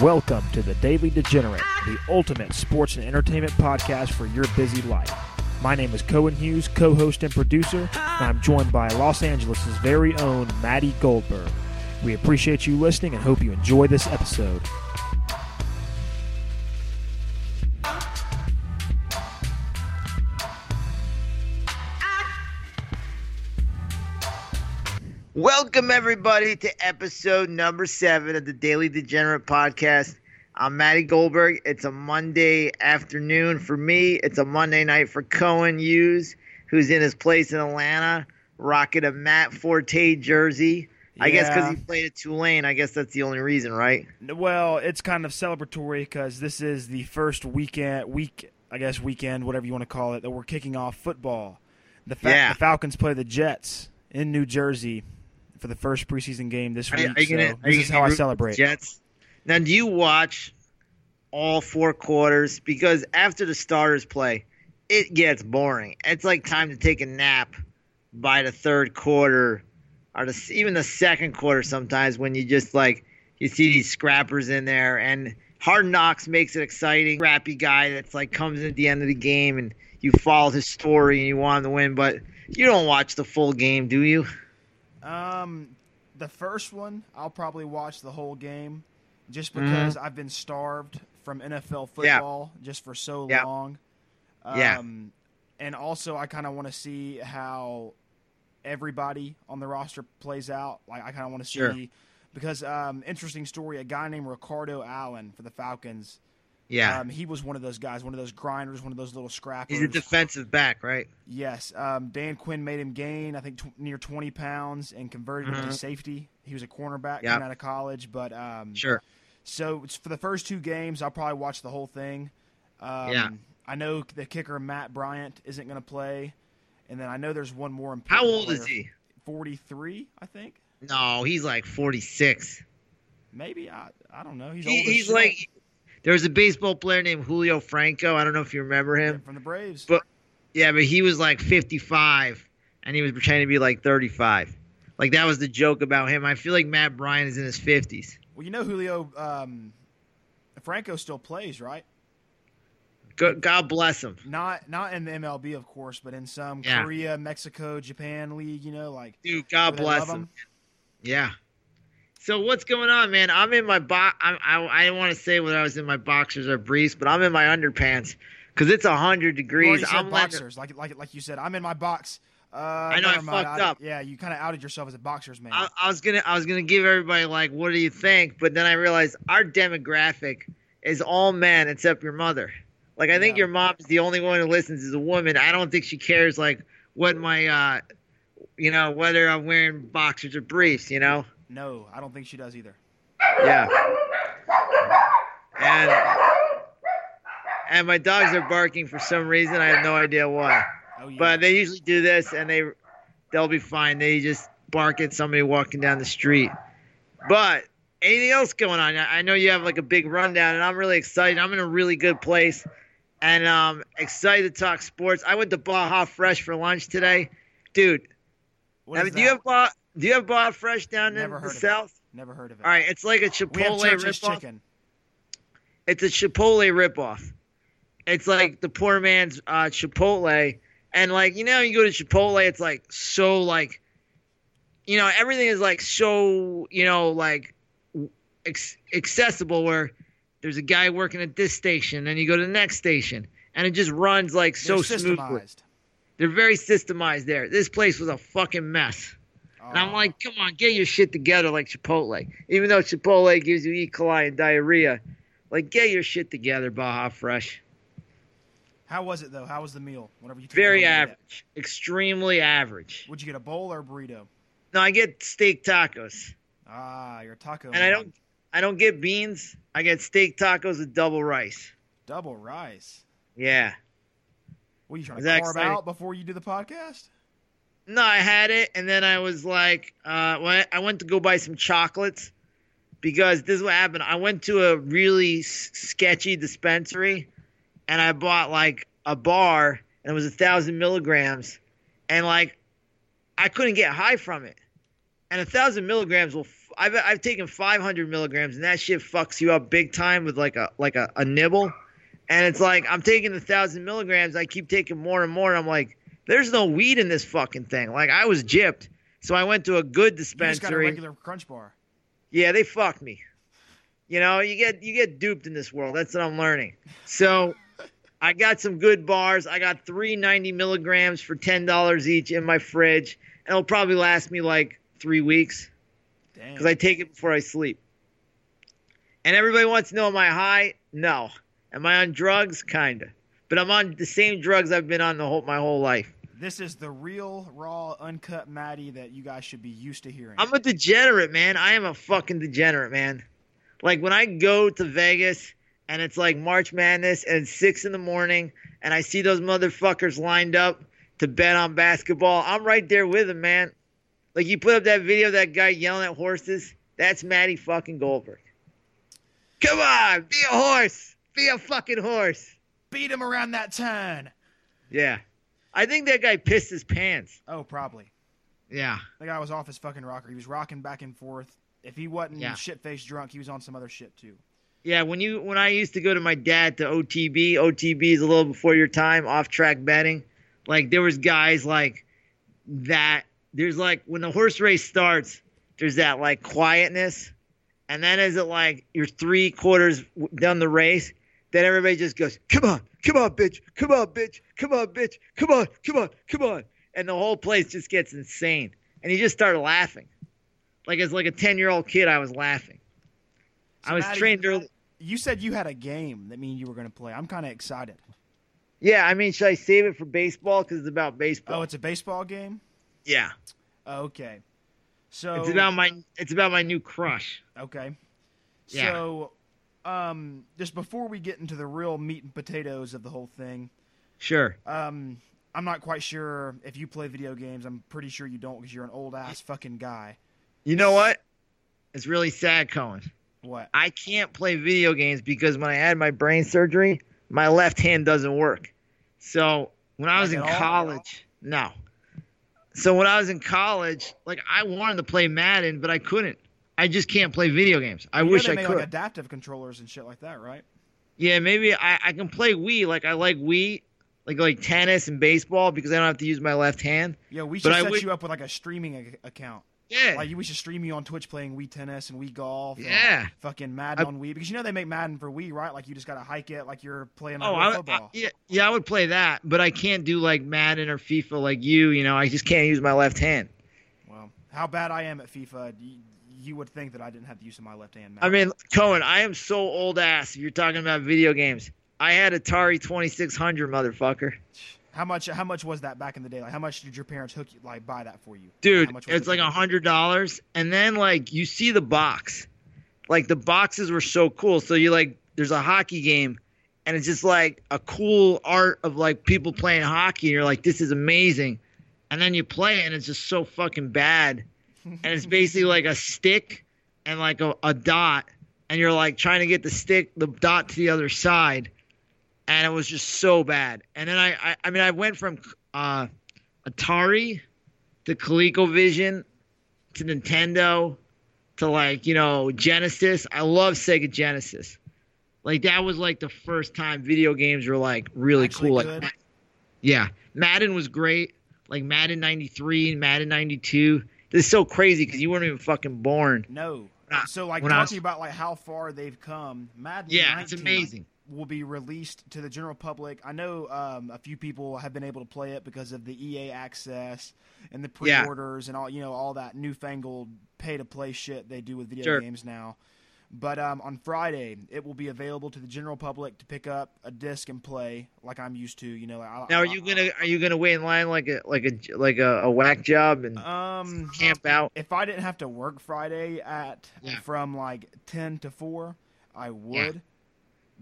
Welcome to the Daily Degenerate, the ultimate sports and entertainment podcast for your busy life. My name is Cohen Hughes, co host and producer, and I'm joined by Los Angeles' very own Matty Goldberg. We appreciate you listening and hope you enjoy this episode. Welcome, everybody, to episode number seven of the Daily Degenerate Podcast. I'm Matty Goldberg. It's a Monday afternoon for me. It's a Monday night for Cohen Hughes, who's in his place in Atlanta, rocking a Matt Forte jersey. I guess because he played at Tulane. I guess that's the only reason, right? Well, it's kind of celebratory because this is the first weekend, week, I guess weekend, whatever you want to call it, that we're kicking off football. The, Fa- Yeah. the Falcons play the Jets in New Jersey for the first preseason game this week. you, are you gonna, so this is how I root for the celebrate. Jets. Now, do you watch all four quarters? Because after the starters play, it gets boring. It's like time to take a nap by the third quarter, or the, even the second quarter. Sometimes when you just like you see these scrappers in there, and Hard Knocks makes it exciting. Scrappy guy that's like comes in at the end of the game, and you follow his story and you want him to win, but you don't watch the full game, do you? Um, the first one I'll probably watch the whole game, just Mm-hmm. because I've been starved from NFL football just for so Yeah. long. Um, Yeah. and also I kind of want to see how everybody on the roster plays out. Like I kind of want to see Sure. because um, interesting story. A guy named Ricardo Allen for the Falcons. Yeah, Um, he was one of those guys, one of those grinders, one of those little scrappers. he's a defensive back, right? Yes, um, Dan Quinn made him gain, I think, tw- near 20 pounds and converted him to safety. He was a cornerback Yep. coming out of college, but um, Sure. So it's for the first two games, I'll probably watch the whole thing. Um, Yeah. I know the kicker Matt Bryant isn't going to play, and then I know there's one more. How old is he? 43, I think. No, he's like 46. Maybe I. I don't know. He's He, he's like there was a baseball player named Julio Franco. I don't know if you remember him. from the Braves. But- Yeah, but he was like 55 and he was pretending to be like 35. Like that was the joke about him. I feel like Matt Bryant is in his 50s. well, you know Julio um, Franco still plays, right? God bless him. Not not in the MLB, of course, but in some Yeah. Korea, Mexico, Japan league. You know, like Dude, God bless him. Yeah. So what's going on, man? I'm in my box. I I don't want to say whether I was in my boxers or briefs, but I'm in my underpants because it's hundred degrees. I'm letting- boxers, like like like you said. I'm in my box. Uh, I know, I fucked up. Yeah, you kind of outed yourself as a boxers man. I, I was gonna I was gonna give everybody like, what do you think? But then I realized our demographic is all men except your mother. Like I think Yeah. your mom is the only one who listens is a woman. I don't think she cares like what my uh you know whether I'm wearing boxers or briefs. You know. No, I don't think she does either. Yeah. And and my dogs are barking for some reason. I have no idea why. Oh yeah. But they usually do this, and they they'll be fine. They just bark at somebody walking down the street. But anything else going on? I know you have like a big rundown, and I'm really excited. I'm in a really good place, and um, excited to talk sports. I went to Baja Fresh for lunch today, dude. What now, do you have Baja? Do you have Baja Fresh down Never in the south? it. Never heard of it. All right, it's like a Chipotle ripoff. chicken. It's a Chipotle ripoff. It's like the poor man's uh, Chipotle, and like you know, you go to Chipotle, it's like so like, you know, everything is like so you know like ex- accessible. Where there's a guy working at this station, and you go to the next station, and it just runs like so They're smoothly. They're very systemized there. This place was a fucking mess. And I'm like, come on, get your shit together like Chipotle. Even though Chipotle gives you E. coli and diarrhea, like get your shit together, Baja Fresh. how was it though? How was the meal? Whenever you Very it home to get it? average, extremely average. Would you get a bowl or a burrito? No, I get steak tacos, Ah, you're taco. and I don't, I don't get beans. I get steak tacos with double rice. double rice. Yeah. What are you trying Is to carve exciting? out before you do the podcast? No, I had it, and then I was like, uh, when I- went to go buy some chocolates because this is what happened. I went to a really sketchy dispensary, and I bought like a bar, and it was a thousand milligrams, and like I couldn't get high from it, and a thousand milligrams will I've I've taken 500 milligrams, and that shit fucks you up big time with like a like a, a nibble. And it's like I'm taking the thousand milligrams. I keep taking more and more. And I'm like, there's no weed in this fucking thing. Like I was gypped, so I went to a good dispensary. You just got a regular crunch bar. Yeah, they fucked me. You know, you get you get duped in this world. That's what I'm learning. So I got some good bars. I got three ninety milligrams for ten dollars each in my fridge, and it'll probably last me like three weeks Damn. because I take it before I sleep. And everybody wants to know, am I high? No. Am I on drugs? Kinda. But I'm on the same drugs I've been on the whole my whole life. This is the real, raw, uncut Matty that you guys should be used to hearing. I'm a degenerate, man. I am a fucking degenerate, man. Like when I go to Vegas and it's like March Madness and it's six in the morning and I see those motherfuckers lined up to bet on basketball, I'm right there with them, man. Like you put up that video of that guy yelling at horses. That's Matty fucking Goldberg. Come on, be a horse. Be a fucking horse. Beat him around that turn. Yeah. I think that guy pissed his pants. Oh, probably. Yeah. The guy was off his fucking rocker. He was rocking back and forth. If he wasn't Yeah. shit faced drunk, he was on some other shit too. Yeah, when you when I used to go to my dad to OTB, OTB is a little before your time, off track betting. Like there was guys like that. There's like when the horse race starts, there's that like quietness, and then as it like you're three quarters down the race, then everybody just goes, "Come on, come on, bitch, come on, bitch, come on, bitch, come on, come on, come on," and the whole place just gets insane, and you just start laughing, like as like a ten year old kid, I was laughing. I was Matty, trained early. You said you had a game that mean you were going to play. I'm kind of excited. Yeah, I mean, should I save it for baseball because it's about baseball? Oh, it's a baseball game. yeah, Okay. So it's about my it's about my new crush. Okay. Yeah. So, um, just before we get into the real meat and potatoes of the whole thing, Sure. um, I'm not quite sure if you play video games. I'm pretty sure you don't because you're an old ass fucking guy. You know what? It's really sad, Cohen. What? I can't play video games because when I had my brain surgery, my left hand doesn't work. So when I was Like in college, no. So when I was in college, like I wanted to play Madden, but I couldn't. I just can't play video games. I You wish I make could. like adaptive controllers and shit like that, right? Yeah, maybe I, I can play Wii. Like I like Wii, like like tennis and baseball because I don't have to use my left hand. Yeah, we should I set you up with like a streaming ac- account. Yeah. Like we should stream you on Twitch playing Wii tennis and Wii golf. and Yeah. fucking Madden I- on Wii because you know they make Madden for Wii, right? Like you just gotta hike it like you're playing like Oh, I, football. yeah, yeah, I would play that, but I can't do like Madden or FIFA like you. You know, I just can't use my left hand. Well, how bad I am at FIFA, you, would think that I didn't have the use of my left hand. I mean, Cohen, I am so old ass. You're talking about video games, I had Atari 2600, motherfucker. how much? How much was that back in the day? Like, how much did your parents hook you, like buy that for you? Dude, How much was it's like a hundred dollars, and then like you see the box, like the boxes were so cool. So you like, there's a hockey game, and it's just like a cool art of like people playing hockey. And you're like, this is amazing, and then you play it, and it's just so fucking bad, and it's basically like a stick and like a, a dot, and you're like trying to get the stick, the dot to the other side, and it was just so bad. And then I, I, I mean, I went from uh, Atari to ColecoVision to Nintendo to like you know Genesis. I love Sega Genesis. Like that was like the first time video games were like really Actually cool. good? Like, yeah, Madden was great. Like Madden '93 and Madden '92. This is so crazy because you weren't even fucking born. no. Ah, So like talking was- about like how far they've come. Madden Yeah, it's amazing. Will be released to the general public. I know um, a few people have been able to play it because of the EA access and the pre-orders and all you know all that newfangled pay-to-play shit they do with video Sure. games now. But um, on Friday, it will be available to the general public to pick up a disc and play, like I'm used to. You know, I, Now, are you gonna are you gonna wait in line like a like a like a, a whack job and Um, camp out? if I didn't have to work Friday at Yeah. from like ten to four, I would.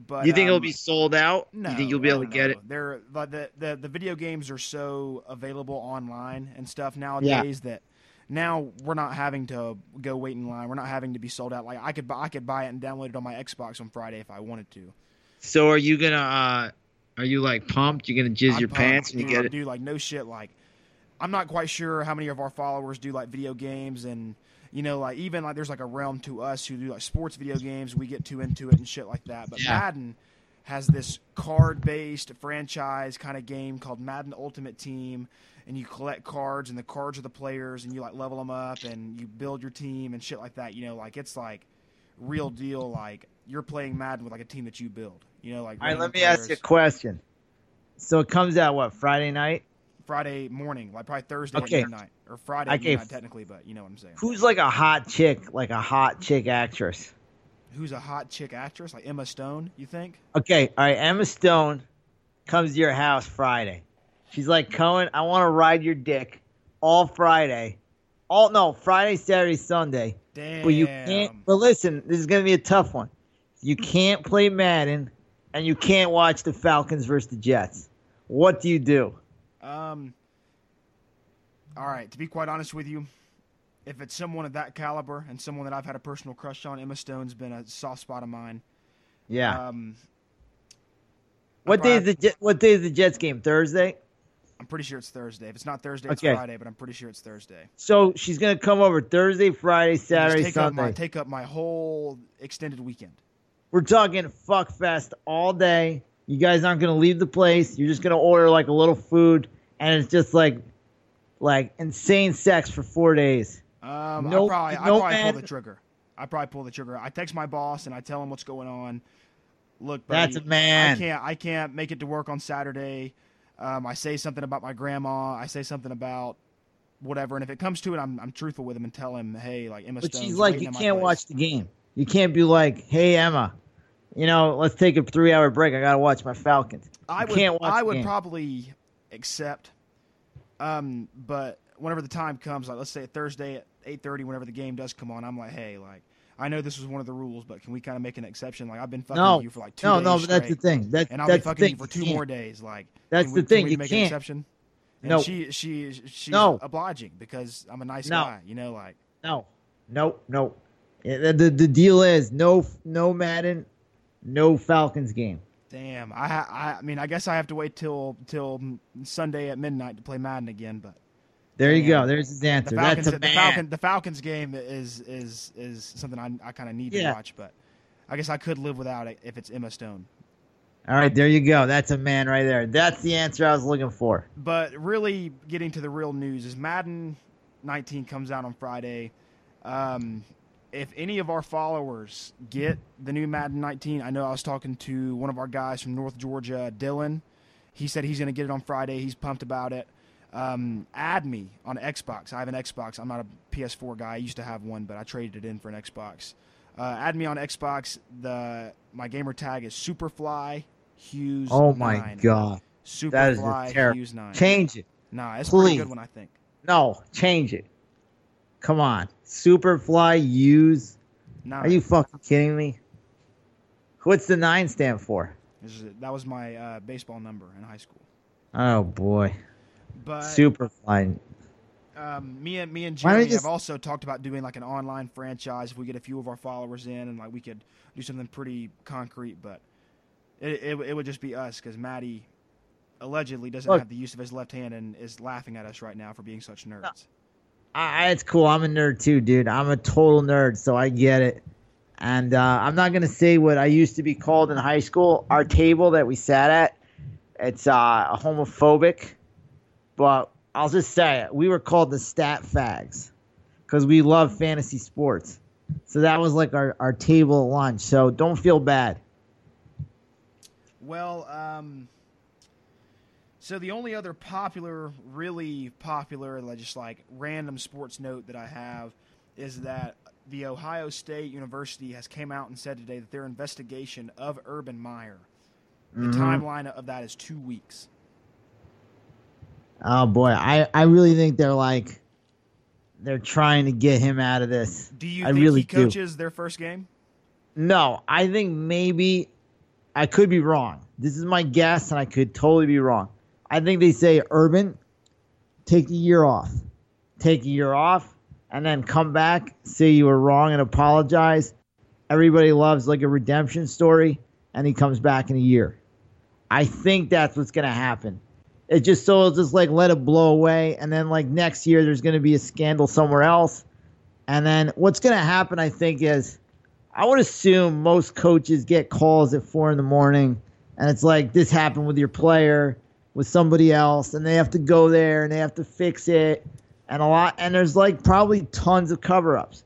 But you think it'll um, be sold out? No, you think you'll be able to don't get it? They're the, the the the video games are so available online and stuff nowadays that now we're not having to go wait in line. We're not having to be sold out. Like I could buy, I could buy it and download it on my Xbox on Friday if I wanted to. So are you gonna uh are you like pumped? You're gonna jizz I'm your pumped, pants when you get it? dude. Like no shit. Like I'm not quite sure how many of our followers do like video games and you know like even like there's like a realm to us who do like sports video games. We get too into it and shit like that. But Yeah. Madden has this card-based franchise kind of game called Madden Ultimate Team, and you collect cards, and the cards are the players, and you like level them up, and you build your team and shit like that. You know, like it's like real deal. Like you're playing Madden with like a team that you build. You know, like All right, let me ask you a question. So it comes out what Friday night? Friday morning, like probably Thursday Okay. at midnight or Friday Okay. midnight technically, but you know what I'm saying. Who's like a hot chick, like a hot chick actress? Who's a hot chick actress like Emma Stone? You think? Okay, all right. Emma Stone comes to your house Friday. She's like, Cohen, I want to ride your dick all Friday. All no Friday, Saturday, Sunday. Damn. But you can't. But listen, this is gonna be a tough one. You can't play Madden, and you can't watch the Falcons versus the Jets. What do you do? Um. All right. To be quite honest with you, if it's someone of that caliber and someone that I've had a personal crush on, Emma Stone's been a soft spot of mine. Yeah. Um. what day is the What day is the Jets game? Thursday. I'm pretty sure it's Thursday. If it's not Thursday, it's Okay. Friday. But I'm pretty sure it's Thursday. So she's gonna come over Thursday, Friday, Saturday, take up my Sunday. take up my whole extended weekend. We're talking fuck fest all day. You guys aren't gonna leave the place. You're just gonna order like a little food, and it's just like, like insane sex for four days. Um, No- I probably, I no probably pull the trigger. I probably pull the trigger. I text my boss and I tell him what's going on. Look, buddy, That's a man. I can't, I can't make it to work on Saturday. Um, I say something about my grandma. I say something about whatever, and if it comes to it, I'm, I'm truthful with him and tell him, hey, like Emma But Stone's she's like, you can't watch the game. You can't be like, hey Emma, you know, let's take a three hour break. I gotta watch my Falcons. I would, can't watch I would game. probably accept. Um, but whenever the time comes, like let's say Thursday at eight thirty, whenever the game does come on, I'm like, hey, like I know this was one of the rules, but can we kind of make an exception? Like I've been fucking No, you for like two no, days no, but that's the straight, thing. That, and I'll be that's the fucking thing. you for two can't. more days. Like That's can the thing, Can we you make can't. an exception? And No. she she she's No. obliging because I'm a nice No. guy. You know, like No, no, no. The, the the deal is no no Madden, no Falcons game. damn. I I I mean, I guess I have to wait till till Sunday at midnight to play Madden again, but. There you go. There's his the answer. Falcons, That's a the man. Falcon, the Falcons game is is is something I, I kind of need to watch, but I guess I could live without it if it's Emma Stone. All right, there you go. That's a man right there. That's the answer I was looking for. But really, getting to the real news is Madden 19 comes out on Friday. Um, if any of our followers get the new Madden 19, I know I was talking to one of our guys from North Georgia, Dylan. He said he's going to get it on Friday. He's pumped about it. Um, add me on Xbox. I have an Xbox. I'm not a PS4 guy. I used to have one, but I traded it in for an Xbox. Uh, add me on Xbox. The my gamer tag is Superfly Hughes. Oh my 9. god. That is just Superfly terrible. Hughes 9. Change it. Nah, it's a pretty Please. good one, I think. No, change it. Come on. Superfly Hughes. Nah, Are you fucking kidding me? What's the nine stand for? this is- that was my uh, baseball number in high school. Oh boy. But Superfly. um, me and me and Why Jeremy just- have also talked about doing like an online franchise if we get a few of our followers in, and like we could do something pretty concrete. But it it, it would just be us because Matty allegedly doesn't Look. have the use of his left hand and is laughing at us right now for being such nerds. I, it's cool. I'm a nerd too, dude. I'm a total nerd, so I get it. And uh, I'm not gonna say what I used to be called in high school. Our table that we sat at, it's uh, homophobic, but I'll just say it. We were called the stat fags because we love fantasy sports. So that was like our, our table lunch. So don't feel bad. Well, um, so the only other popular, really popular, just like random sports note that I have is that the Ohio State University has came out and said today that their investigation of Urban Meyer, the Mhm. timeline of that is two weeks. Oh boy, I, I really think they're like they're trying to get him out of this. Do you I think really he do. coaches their first game? No, I think maybe I could be wrong. This is my guess, and I could totally be wrong. I think they say Urban, take a year off, take a year off, and then come back, say you were wrong, and apologize. Everybody loves like a redemption story, and he comes back in a year. I think that's what's gonna happen. It just so it's just like let it blow away, and then like next year there's going to be a scandal somewhere else, and then what's going to happen, I think, is I would assume most coaches get calls at four in the morning, and it's like this happened with your player, with somebody else, and they have to go there and they have to fix it, and a lot, and there's like probably tons of cover-ups.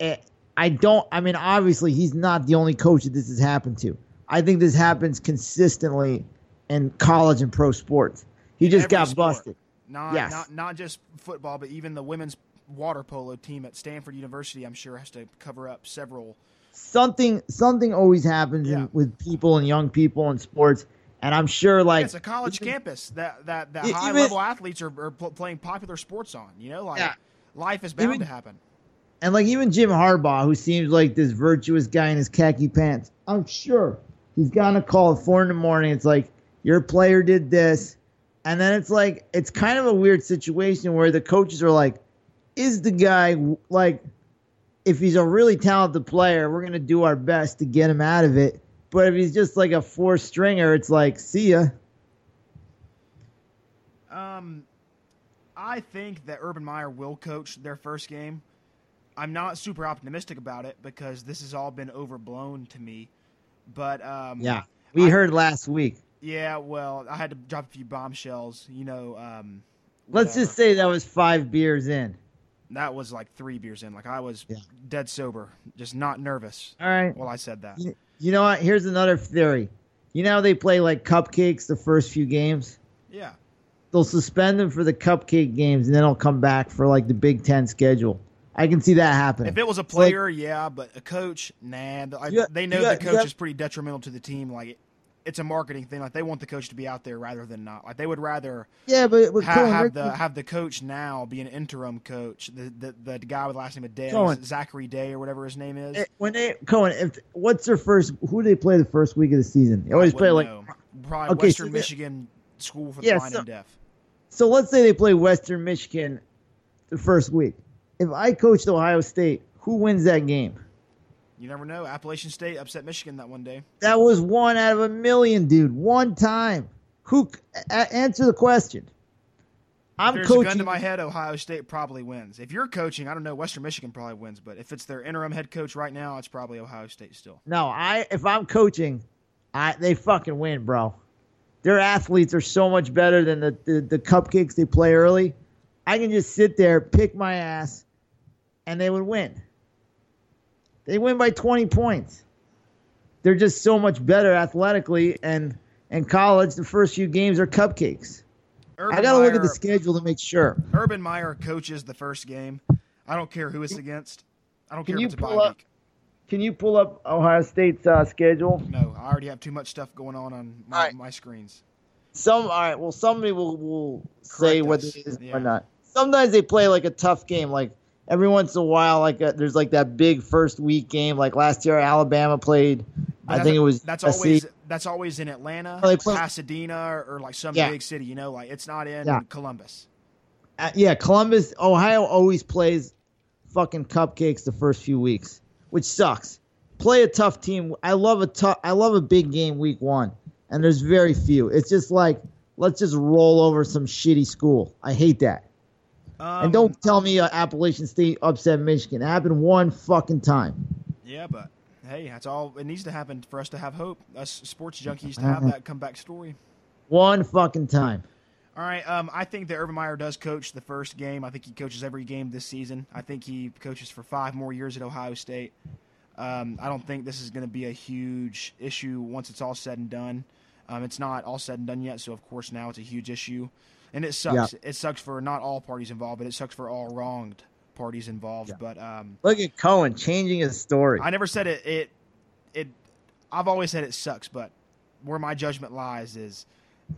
It, I don't. I mean, obviously, he's not the only coach that this has happened to. I think this happens consistently in college and pro sports. He just Every got sport. busted. Not, Yes. not not just football, but even the women's water polo team at Stanford University, I'm sure, has to cover up several. Something something always happens Yeah. in, with people and young people in sports, and I'm sure like it's a college even- campus that that, that E- high even- level athletes are, are pl- playing popular sports on. You know, like Yeah. life is bound Even- to happen. and like even Jim Harbaugh, who seems like this virtuous guy in his khaki pants, I'm sure he's gotten a call at four in the morning. It's like your player did this, and then it's like it's kind of a weird situation where the coaches are like, "Is the guy like, if he's a really talented player, we're gonna do our best to get him out of it." But if he's just like a four stringer, it's like, "See ya." Um, I think that Urban Meyer will coach their first game. I'm not super optimistic about it because this has all been overblown to me. But um, Yeah, we I- heard last week. Yeah. Well, I had to drop a few bombshells. You know, um, Let's whatever. just say that was five beers in. that was like three beers in. Like I was Yeah. dead sober, just not nervous. All right. Well, I said that, You, you know what? Here's another theory. You know how they play like cupcakes the first few games? yeah. They'll suspend them for the cupcake games and then they'll come back for like the Big Ten schedule. I can see that happening. If it was a It's like- player, yeah, but a coach, nah. They know got- the coach got- is pretty detrimental to the team. Like it's a marketing thing. Like they want the coach to be out there rather than not. Like they would rather yeah, but, but ha- have Rick- the have the coach now be an interim coach. The the, the guy with the last name of Day, Cohen. Zachary Day or whatever his name is. eh, when they Cohen, if what's their first? Who do they play the first week of the season? They always I play like. know. probably Okay, Western so they- Michigan School for the Yeah, Blind so- and Deaf. So let's say they play Western Michigan the first week. If I coached Ohio State, who wins that game? You never know. Appalachian State upset Michigan that one day. That was one out of a million, dude. One time. Who a- answer the question? I'm if there's coaching. a gun to my head, Ohio State probably wins. If you're coaching, I don't know. Western Michigan probably wins, but if it's their interim head coach right now, it's probably Ohio State still. no, I if I'm coaching, I they fucking win, bro. Their athletes are so much better than the, the, the cupcakes they play early. I can just sit there, pick my ass, and they would win. They win by 20 points. They're just so much better athletically, and in college, the first few games are cupcakes. Urban I gotta look at the schedule to make sure. Urban Meyer coaches the first game. I don't care who it's against. I don't Can care you if it's a pull up- week. Can you pull up Ohio State's uh, schedule? No, I already have too much stuff going on on my, All right. my screens. Some all right. Well, somebody will will say Correct what us. it is Yeah. or not. Sometimes they play like a tough game. Like every once in a while, like uh there's like that big first week game. Like last year, Alabama played. But I think it was that's USC. always that's always in Atlanta, Oh, play- Pasadena, or, or like some Yeah. big city. You know, like it's not in Yeah. Columbus. Uh, yeah, Columbus, Ohio always plays fucking cupcakes the first few weeks, which sucks. Play a tough team. I love a tough. I love a big game week one, and there's very few. It's just like let's just roll over some shitty school. I hate that. Um, and don't tell me uh, Appalachian State upset Michigan. It happened one fucking time. Yeah, but hey, that's all it needs to happen for us to have hope. Us sports junkies to have Mhm. that comeback story. One fucking time. All right. Um, I think that Urban Meyer does coach the first game. I think he coaches every game this season. I think he coaches for five more years at Ohio State. Um, I don't think this is going to be a huge issue once it's all said and done. Um, it's not all said and done yet, so of course now it's a huge issue, and it sucks. It sucks for not all parties involved, but it sucks for all wronged parties involved. Yeah. But um, Look at Cohen changing his story. I never said it. It, it. I've always said it sucks, but where my judgment lies is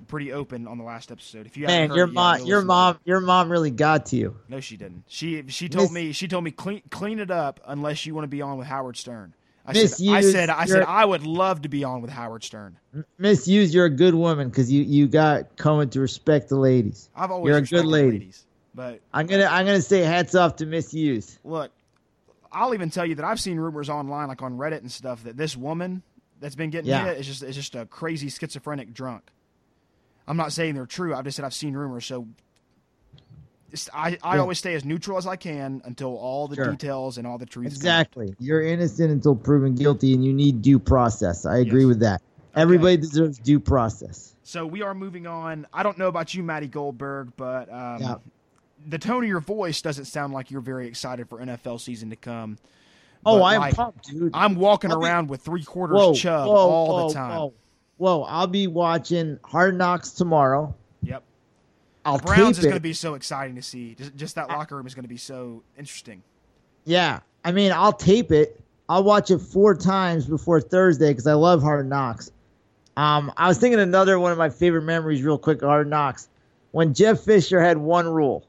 pretty open on the last episode. If you Man, your mom, your mom, your mom really got to you. No, she didn't. She she told Miss- me she told me clean clean it up unless you want to be on with Howard Stern. I Miss said I said I said I would love to be on with Howard Stern. Mrs. Hughes. You're a good woman because you, you got Cohen to respect the ladies. I've always You're a good respected lady. ladies, but I'm gonna I'm gonna say hats off to Mrs. Hughes. Look, I'll even tell you that I've seen rumors online, like on Reddit and stuff, that this woman that's been getting Yeah. hit is just is just a crazy schizophrenic drunk. I'm not saying they're true. I've just said I've seen rumors. So I, I Yeah. always stay as neutral as I can until all the Sure. details and all the truth. come. Exactly. You're innocent until proven guilty, and you need due process. I agree Yes. with that. Everybody deserves due process. So we are moving on. I don't know about you, Matty Goldberg, but um, Yeah. the tone of your voice doesn't sound like you're very excited for NFL season to come. Oh, I'm like, pumped, dude. I'm walking I'll be- around with three quarters whoa, chub whoa, all whoa, the time. Whoa. whoa, I'll be watching Hard Knocks tomorrow. Yep. I'll Browns tape is going to be so exciting to see. Just, just that locker room is going to be so interesting. Yeah, I mean, I'll tape it. I'll watch it four times before Thursday because I love Hard Knocks. Um, I was thinking another one of my favorite memories, real quick, Hard Knocks. When Jeff Fisher had one rule,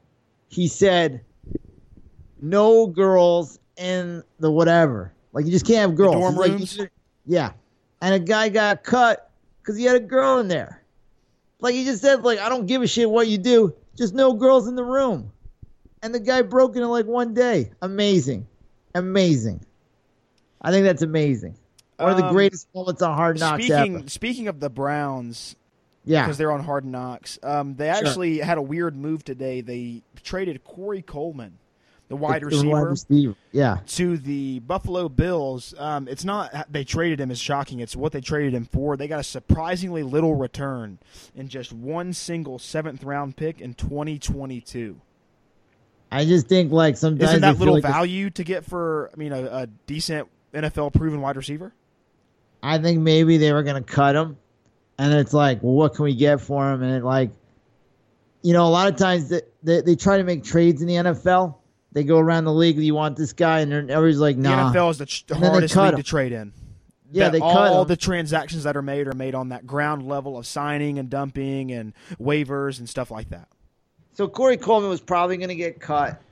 he said, "No girls in the whatever. Like you just can't have girls." dorm He's like, rooms? yeah, and a guy got cut because he had a girl in there. Like he just said, like I don't give a shit what you do, just no girls in the room. And the guy broke it in like one day. Amazing, amazing. I think that's amazing. One of the Um, greatest moments on Hard Knocks Speaking ever. speaking of the Browns, Yeah, because they're on Hard Knocks, um, they Sure. actually had a weird move today. They traded Corey Coleman, the wide The receiver, receiver. Yeah, to the Buffalo Bills. Um, it's not they traded him is shocking. It's what they traded him for. They got a surprisingly little return in just one single seventh round pick in 2022. I just think like sometimes Isn't that little like value to get for? I mean, a, a decent NFL proven wide receiver. I think maybe they were gonna cut him, and it's like, well, what can we get for him? And it like, you know, a lot of times they, they, they try to make trades in the NFL. They go around the league. You want this guy, and everybody's like, nah. The nah. NFL is the ch- And hardest league him. to trade in. Yeah, That they cut all the transactions that are made are made on that ground level of signing and dumping and waivers and stuff like that. So Corey Coleman was probably gonna get cut,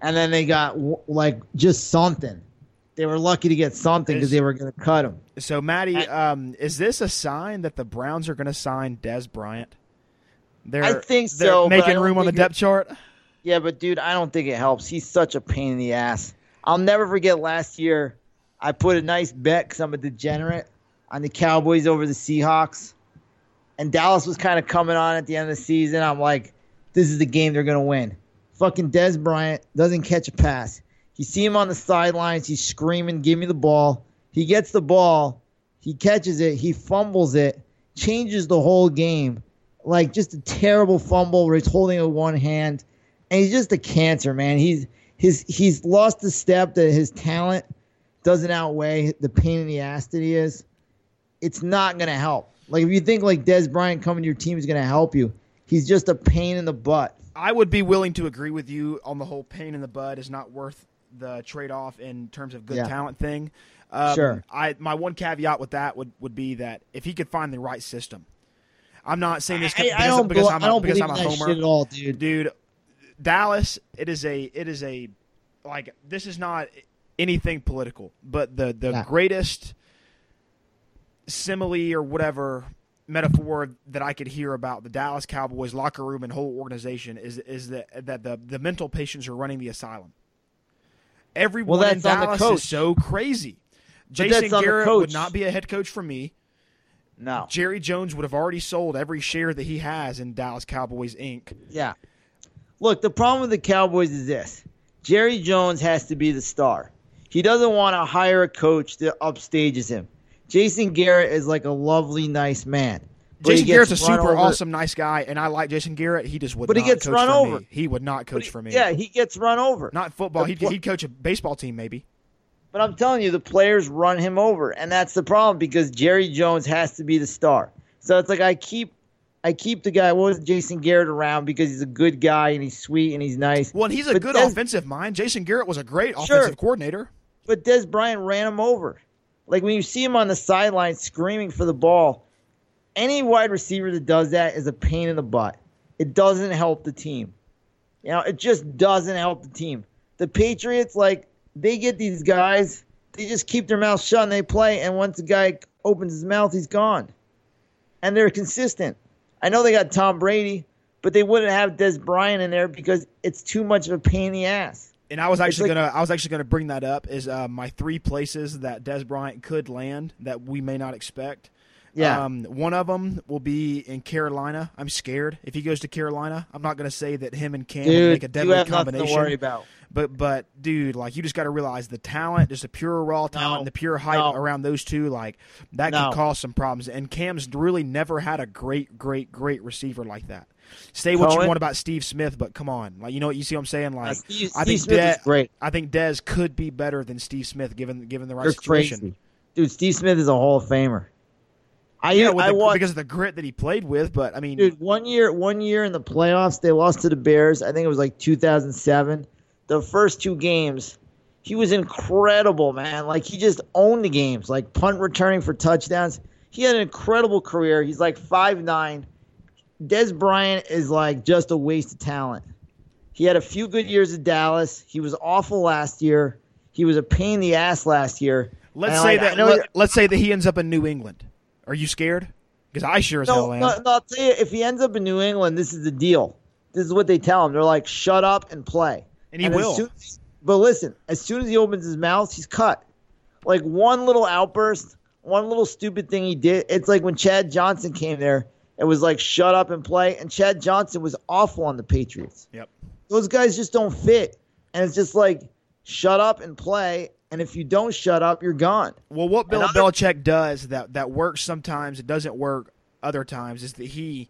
and then they got w- like just something. They were lucky to get something because they were gonna cut him. So, Matty, um, is this a sign that the Browns are going to sign Dez Bryant? They're, I think they're so, Making room on the depth chart. Yeah, but dude, I don't think it helps. He's such a pain in the ass. I'll never forget last year. I put a nice bet because I'm a degenerate on the Cowboys over the Seahawks, and Dallas was kind of coming on at the end of the season. I'm like, this is the game they're gonna win. Fucking Dez Bryant doesn't catch a pass. You see him on the sidelines. He's screaming, "Give me the ball!" He gets the ball. He catches it. He fumbles it. Changes the whole game. Like just a terrible fumble where he's holding it with one hand and he's just a cancer, man. He's his he's lost the step that his talent doesn't outweigh the pain in the ass that he is. It's not gonna help. Like if you think like Dez Bryant coming to your team is gonna help you, he's just a pain in the butt. I would be willing to agree with you on the whole pain in the butt is not worth the trade off in terms of good Yeah. talent thing. Um, Sure. I my one caveat with that would, would be that if he could find the right system, I'm not saying this I, because, I don't, because bel- I'm I a, don't because believe I'm a that homer. shit at all, dude. dude dallas it is a it is a like this is not anything political but the the Yeah. greatest simile or whatever metaphor that i could hear about the dallas cowboys locker room and whole organization is is that that the the mental patients are running the asylum everyone Well, in that's on the dallas is so crazy jason garrett would not be a head coach for me No. jerry jones would have already sold every share that he has in dallas cowboys inc Yeah. Look, the problem with the Cowboys is this. Jerry Jones has to be the star. He doesn't want to hire a coach that upstages him. Jason Garrett is like a lovely, nice man. Jason Garrett's a super over- awesome, nice guy, and I like Jason Garrett. He just would But he not gets coach run for over. me. He would not coach he- for me. Yeah, he gets run over. Not football. He'd, pl- he'd coach a baseball team, maybe. But I'm telling you, the players run him over, and that's the problem because Jerry Jones has to be the star. So it's like I keep, I keep the guy. What was it, Jason Garrett around because he's a good guy and he's sweet and he's nice. Well, and he's a But good Des- offensive mind. Jason Garrett was a great Sure. offensive coordinator. But Dez Bryant ran him over. Like when you see him on the sideline screaming for the ball, any wide receiver that does that is a pain in the butt. It doesn't help the team. You know, it just doesn't help the team. The Patriots, like, they get these guys, they just keep their mouth shut and they play, and once the guy opens his mouth, he's gone. And they're consistent. I know they got Tom Brady, but they wouldn't have Dez Bryant in there because it's too much of a pain in the ass. And I was actually like- gonna, I was actually gonna bring that up. Is uh, my three places that Dez Bryant could land that we may not expect. Yeah. Um, one of them will be in Carolina. I'm scared if he goes to Carolina. I'm not going to say that him and Cam Dude, make a deadly nothing combination. to worry about. But but dude, like you just got to realize the talent, just the pure raw talent, No. and the pure hype No. around those two, like that No. could cause some problems. And Cam's really never had a great, great, great receiver like that. Say what you want about Steve Smith, but come on, like you know what you see what I'm saying? Like Uh, Steve, I Steve think Smith Dez, is great. I think Dez could be better than Steve Smith given given the right You're situation. crazy, dude. Steve Smith is a Hall of Famer. I Yeah, with I the, watched, because of the grit that he played with, but I mean, dude. One year, one year in the playoffs, they lost to the Bears. I think it was like 2007. The first two games, he was incredible, man. Like he just owned the games, like punt returning for touchdowns. He had an incredible career. He's like five nine. Dez Bryant is like just a waste of talent. He had a few good years at Dallas. He was awful last year. He was a pain in the ass last year. let's And, say like, that Let, let's say that he ends up in New England. Are you scared? Because I sure as No, hell am. no, no, I'll tell you, if he ends up in New England, this is the deal. This is what they tell him. They're like, shut up and play. And he as will. as- but listen, as soon as he opens his mouth, he's cut. Like one little outburst, one little stupid thing he did. It's like when Chad Johnson came there, it was like, shut up and play. And Chad Johnson was awful on the Patriots. Yep. Those guys just don't fit. And it's just like, shut up and play. And if you don't shut up, you're gone. Well, what Bill And Belichick does that that works sometimes, it doesn't work other times, is that he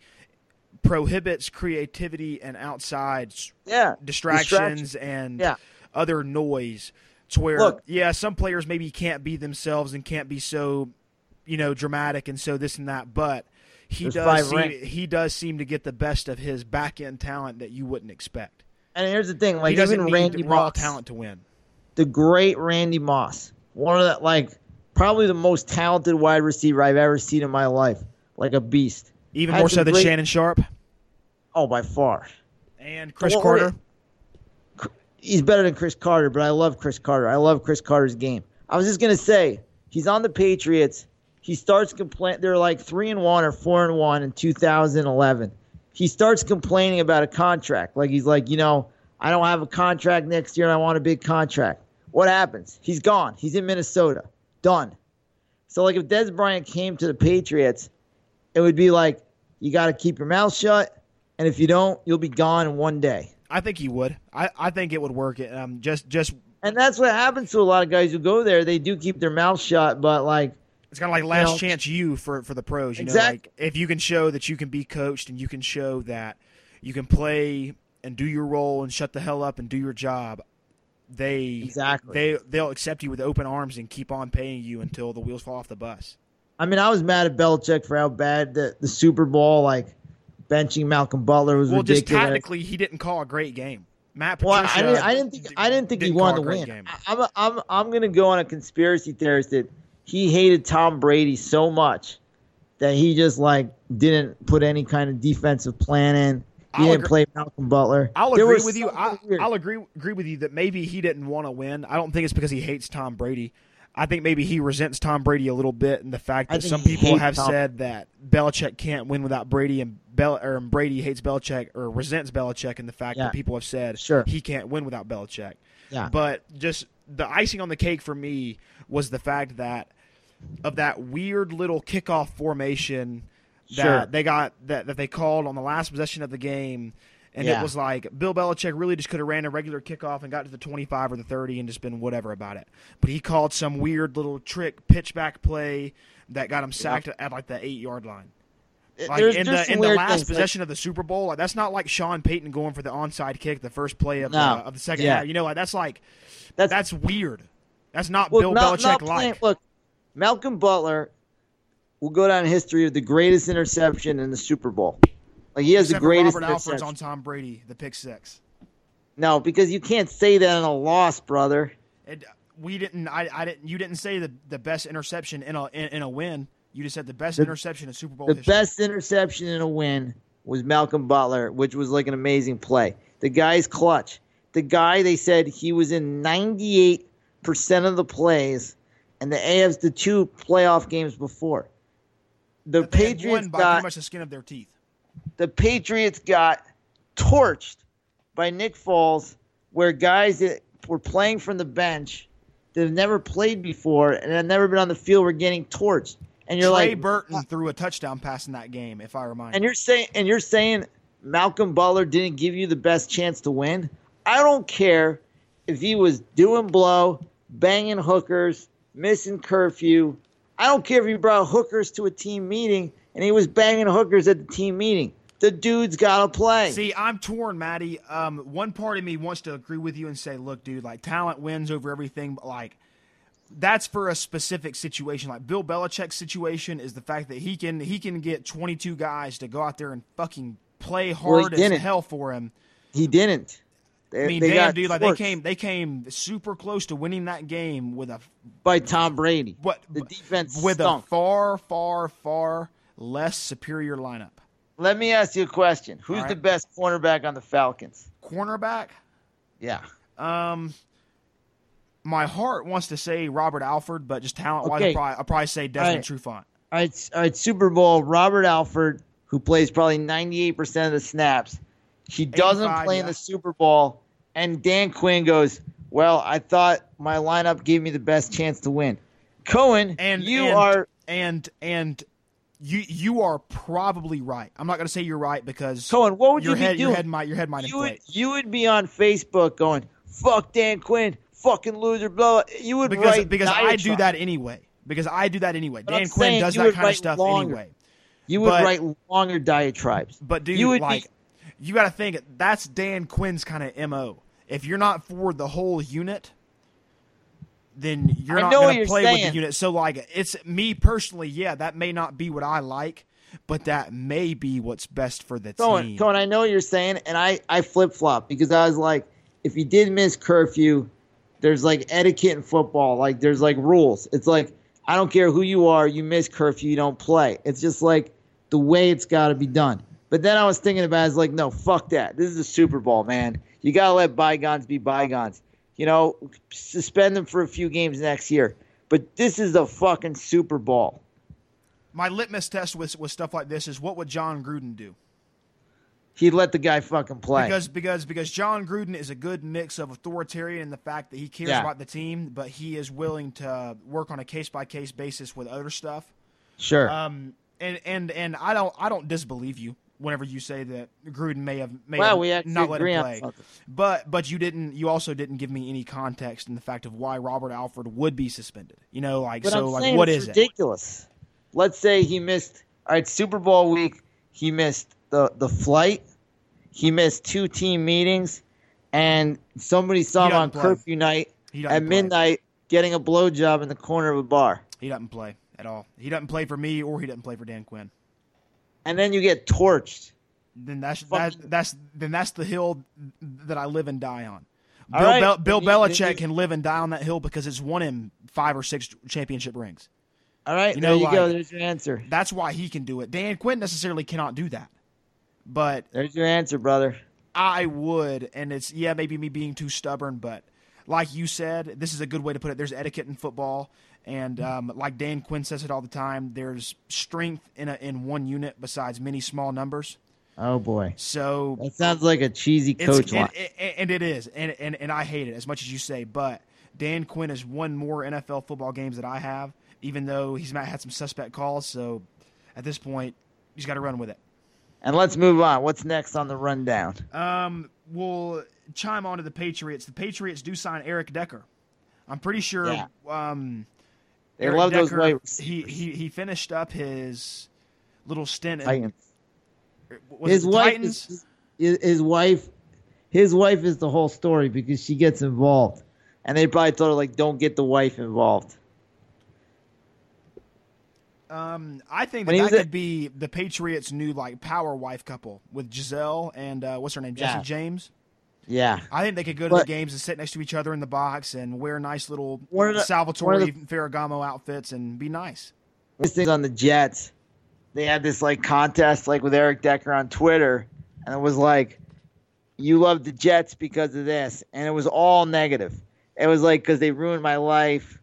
prohibits creativity and outside Yeah. distractions Distraction. and Yeah. other noise. To where, Look. yeah, some players maybe can't be themselves and can't be so, you know, dramatic and so this and that, but he does seem, he does seem to get the best of his back end talent that you wouldn't expect. And here's the thing, like he doesn't even Randy raw Moss, talent to win. the great Randy Moss, one of the like probably the most talented wide receiver I've ever seen in my life, like a beast. Even Had more so than Shannon Sharpe Oh, by far. and Chris Well, Carter. He's better than Cris Carter, but I love Cris Carter. I love Cris Carter's game. I was just gonna say he's on the Patriots. He starts complain. They're like three and one or four and one in 2011. He starts complaining about a contract. Like he's like, you know, I don't have a contract next year, and I want a big contract. What happens? He's gone. He's in Minnesota. Done. So like if Dez Bryant came to the Patriots, it would be like you got to keep your mouth shut, and if you don't, you'll be gone in one day. I think he would. I, I think it would work. Um, just just And that's what happens to a lot of guys who go there. They do keep their mouth shut, but like, it's kind of like last know, chance you for for the pros. You Exact- know, like if you can show that you can be coached and you can show that you can play and do your role and shut the hell up and do your job, they Exactly. they they'll accept you with open arms and keep on paying you until the wheels fall off the bus. I mean, I was mad at Belichick for how bad the, the Super Bowl, like benching Malcolm Butler was Well, just ridiculous. tactically, he didn't call a great game. Matt well, I didn't, I didn't think I didn't think he didn't wanted to win. game. I, I'm I'm I'm gonna go on a conspiracy theorist that he hated Tom Brady so much that he just like didn't put any kind of defensive plan in. He I'll didn't agree- play Malcolm Butler. I'll There agree with you. I, I'll agree agree with you that maybe he didn't want to win. I don't think it's because he hates Tom Brady. I think maybe he resents Tom Brady a little bit, and the fact that some people have Tom- said that Belichick can't win without Brady, and Bel or Brady hates Belichick or resents Belichick, and the fact Yeah. that people have said Sure. he can't win without Belichick. Yeah. But just the icing on the cake for me was the fact that of that weird little kickoff formation that Sure. they got that, that they called on the last possession of the game. And Yeah. it was like Bill Belichick really just could have ran a regular kickoff and got to the 25 or the 30 and just been whatever about it. But he called some weird little trick pitchback play that got him sacked at like the eight yard line. Like There's- in there's the in the last things, like- possession of the Super Bowl, like that's not like Sean Payton going for the onside kick the first play of No. uh, of the second Yeah. half. You know, like that's like That's- that's weird. That's not Well, Bill not- Belichick not like. Look, Malcolm Butler will go down in history of the greatest interception in the Super Bowl. Like he has Except the greatest Robert Alford's interception. on Tom Brady, the pick six. No, because you can't say that in a loss, brother. It, we didn't. I, I didn't. You didn't say the, the best interception in a in, in a win. You just said the best The- interception in Super Bowl The history. best interception in a win was Malcolm Butler, which was like an amazing play. The guy's clutch. The guy they said he was in 98% of the plays, and the AF's the two playoff games before. The Patriots won by got pretty much the skin of their teeth. the Patriots got torched by Nick Foles, where guys that were playing from the bench that have never played before and have never been on the field were getting torched. And you're Trey like, Burton threw a touchdown pass in that game, if I remind. and you. you're saying, and you're saying Malcolm Butler didn't give you the best chance to win. I don't care if he was doing blow, banging hookers, missing curfew. I don't care if he brought hookers to a team meeting and he was banging hookers at the team meeting. The dude's got to play. See, I'm torn, Matty. Um, one part of me wants to agree with you and say, look, dude, like talent wins over everything, but like that's for a specific situation. Like Bill Belichick's situation is the fact that he can he can get 22 guys to go out there and fucking play Well, hard as didn't. hell for him. he didn't. They, I mean, they damn, dude, like they came they came super close to winning that game with a by Tom Brady. what The defense with stunk. a far, far, far less superior lineup. Let me ask you a question. Who's right. the best cornerback on the Falcons? Cornerback, Yeah. Um, my heart wants to say Robert Alford, but just talent wise, Okay. I'll, probably, I'll probably say Desmond right. Trufant. All right, all right, Super Bowl, Robert Alford, who plays probably 98% of the snaps. He doesn't 85, play in the Super Bowl. And Dan Quinn goes, Well, I thought my lineup gave me the best chance to win. Cohen, And you and, are. and and you you are probably right. I'm not going to say you're right because Cohen, what would your you head be your head might your head might you, would, you would be on Facebook going, Fuck Dan Quinn, fucking loser, blah. blah." You would because write because I do that anyway. Because I do that anyway. But Dan I'm Quinn does that kind of stuff longer. anyway. You would but- write longer diatribes. But dude, You would be- like you got to think that's Dan Quinn's kind of mo. If you're not for the whole unit, then you're I not going to play with the unit. So like, it's me personally. Yeah, that may not be what I like, but that may be what's best for the Cohen, team. Cohen, I know what you're saying, and I, I flip flop because I was like, if you did miss curfew, there's like etiquette in football. Like there's like rules. It's like I don't care who you are, you miss curfew, you don't play. It's just like the way it's got to be done. But then I was thinking about, it, like, no, fuck that. This is a Super Bowl, man. You gotta let bygones be bygones. You know, suspend them for a few games next year. But this is the fucking Super Bowl. My litmus test with with stuff like this is what would Jon Gruden do? He'd let the guy fucking play. Because because because Jon Gruden is a good mix of authoritarian and the fact that he cares Yeah. about the team, but he is willing to work on a case by case basis with other stuff. sure. Um, and and and I don't I don't disbelieve you whenever you say that Gruden may have may Well, have we not let him play, but but you didn't you also didn't give me any context in the fact of why Robert Alford would be suspended. You know, like But so I'm like what is it? ridiculous. Let's say he missed. All right, Super Bowl week. He missed the the flight. He missed two team meetings, and somebody saw him on play. curfew night at play. midnight getting a blowjob in the corner of a bar. He doesn't play at all. He doesn't play for me or he doesn't play for Dan Quinn. And then you get torched. Then that's that, that's then that's the hill that I live and die on. Bill, right, Bel- Bill you- Belichick you- can live and die on that hill because it's won him five or six championship rings. All right, You there know, you go. There's your answer. That's why he can do it. Dan Quinn necessarily cannot do that. But There's your answer, brother. I would, and it's yeah, maybe me being too stubborn, but like you said, this is a good way to put it. There's etiquette in football, and um, like Dan Quinn says it all the time. There's strength in a, in one unit besides many small numbers. Oh boy, So that sounds like a cheesy coach line. and, and, and it is, and, and and I hate it as much as you say. But Dan Quinn has won more NFL football games than I have, even though he's not had some suspect calls. So at this point, he's got to run with it. And let's move on. What's next on the rundown? Um, we'll chime on to the Patriots. The Patriots do sign Eric Decker. I'm pretty sure. Yeah. Um, They Eric love those Decker, He, he he finished up his little stint. In, Titans. was his wife Titans? is his, his wife his wife is the whole story because she gets involved and they probably told her like don't get the wife involved Um, I think that, that could be the Patriots' new like power wife couple with Gisele and uh, what's her name, Jessie Yeah. James. yeah I think they could go to But- the games and sit next to each other in the box and wear nice little the- Salvatore the- Ferragamo outfits and be nice. this thing on the jets they had this like contest like with eric decker on twitter and it was like you love the jets because of this and it was all negative it was like because they ruined my life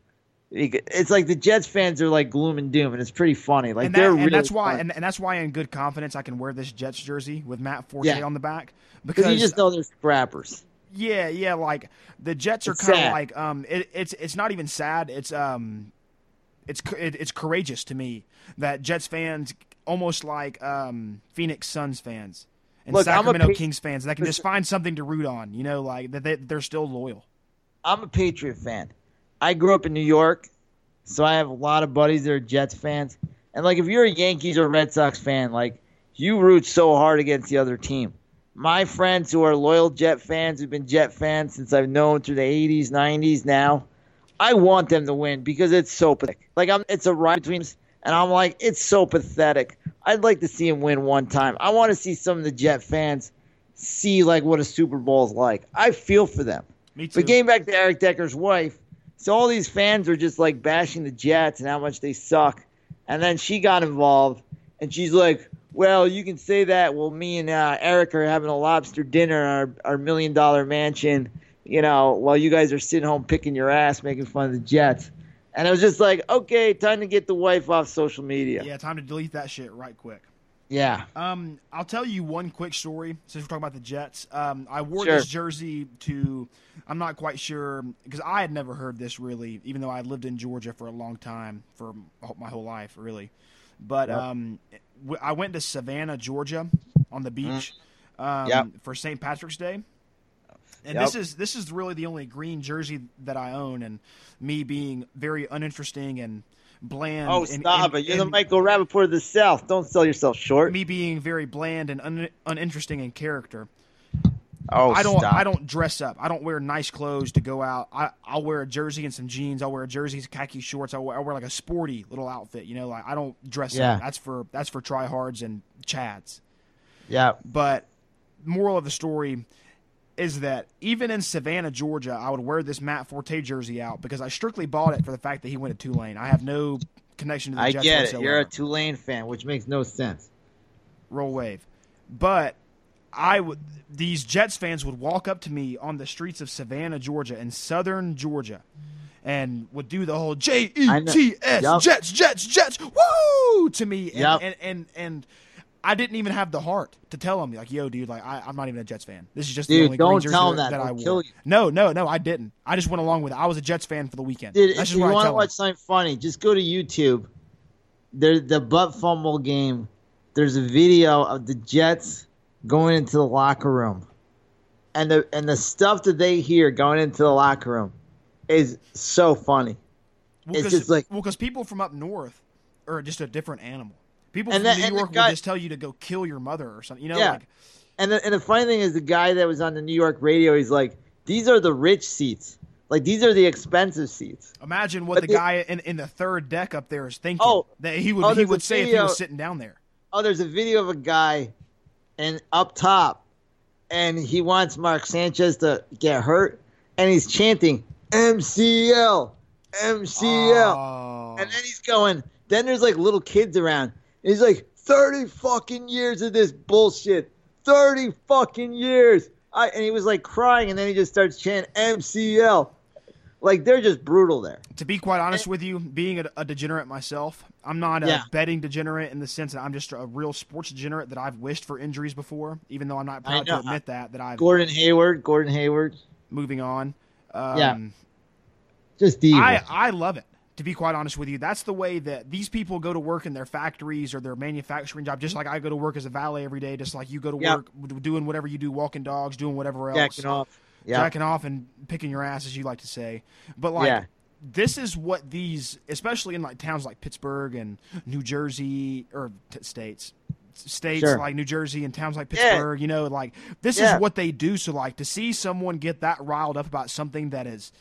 it's like the jets fans are like gloom and doom and it's pretty funny like and, they're that, really and that's why, and, and that's why, in good confidence, I can wear this Jets jersey with Matt Forte Yeah. on the back because you just know they're scrappers yeah, yeah, like the Jets are kind of like um, it, it's it's not even sad. It's um, it's it, it's courageous to me that Jets fans almost like um, Phoenix Suns fans and Look, Sacramento pa- Kings fans that can just find something to root on. You know, like that they, they're still loyal. I'm a Patriot fan. I grew up in New York, so I have a lot of buddies that are Jets fans. And like, if you're a Yankees or Red Sox fan, like you root so hard against the other team. My friends who are loyal Jet fans, who've been Jet fans since I've known through the 80s, 90s now, I want them to win because it's so pathetic. Like, I'm, it's a ride between and I'm like, it's so pathetic. I'd like to see him win one time. I want to see some of the Jet fans see like what a Super Bowl is like. I feel for them. Me too. But getting back to Eric Decker's wife, so all these fans were just like bashing the Jets and how much they suck. And then she got involved and she's like, well, you can say that. Well, me and uh, Eric are having a lobster dinner in our, our million dollar mansion, you know, while you guys are sitting home picking your ass, making fun of the Jets. And I was just like, okay, time to get the wife off social media. yeah, time to delete that shit right quick. Yeah. Um, I'll tell you one quick story since we're talking about the Jets. Um, I wore Sure. this jersey to, I'm not quite sure because I had never heard this really, even though I lived in Georgia for a long time, for my whole life really. But Yep. um, I went to Savannah, Georgia, on the beach um, Yep. for St. Patrick's Day. And Yep. this is this is really the only green jersey that I own, and me being very uninteresting and bland. Oh, and- stop and- it. You're the Michael Rapaport of the South. Don't sell yourself short. me being very bland and un- uninteresting in character. oh, I don't stop. I don't dress up. I don't wear nice clothes to go out. I I'll wear a jersey and some jeans. I'll wear a jerseys, khaki shorts. I'll wear, I'll wear like a sporty little outfit. You know, like I don't dress Yeah. up. That's for that's for tryhards and chads. Yeah. But moral of the story is that even in Savannah, Georgia, I would wear this Matt Forte jersey out because I strictly bought it for the fact that he went to Tulane. I have no connection to the I Jets get it. whatsoever. You're a Tulane fan, which makes no sense. roll wave. But I would these Jets fans would walk up to me on the streets of Savannah, Georgia, in southern Georgia, and would do the whole J E I. T S. Jets Jets Jets woo to me, and, Yup. and and and I didn't even have the heart to tell him like, "Yo, dude, like I, I'm not even a Jets fan. This is just the only don't green tell that, that. I wore." kill you. No, no, no, I didn't. I just went along with it. I was a Jets fan for the weekend. Dude, That's if you want to watch him. something funny, just go to YouTube. There's the butt fumble game. There's a video of the Jets going into the locker room, and the and the stuff that they hear going into the locker room is so funny. Well, it's just like- well, because people from up north are just a different animal. People And from that- New York guy- will just tell you to go kill your mother or something. You know, Yeah. like And the, and the funny thing is, the guy that was on the New York radio, he's like, "These are the rich seats. Like these are the expensive seats." imagine what the the- guy in, in the third deck up there is thinking. Oh. that he would Oh, he would say if he was sitting down there. oh, there's a video of a guy, and up top, and he wants Mark Sanchez to get hurt, and he's chanting MCL, MCL, Oh. and then he's going. Then there's like little kids around. And he's like, 30 fucking years of this bullshit, 30 fucking years. I, and he was like crying, and then he just starts chanting MCL. Like they're just brutal there. to be quite honest with you, being a, a degenerate myself, I'm not a Yeah. betting degenerate in the sense that I'm just a real sports degenerate that I've wished for injuries before, even though I'm not proud to admit that. That I've Gordon Hayward, Gordon Hayward, moving on. Um, Yeah. just evil. I I love it. To be quite honest with you, that's the way that these people go to work in their factories or their manufacturing job. Just like I go to work as a valet every day, just like you go to Yeah. work doing whatever you do, walking dogs, doing whatever else, Jacking off. Yeah. jacking off and picking your ass, as you like to say. But like, Yeah. this is what these, especially in like towns like Pittsburgh and New Jersey or t- states, states Sure. like New Jersey and towns like Yeah. Pittsburgh, you know, like this Yeah. is what they do. So like to see someone get that riled up about something that is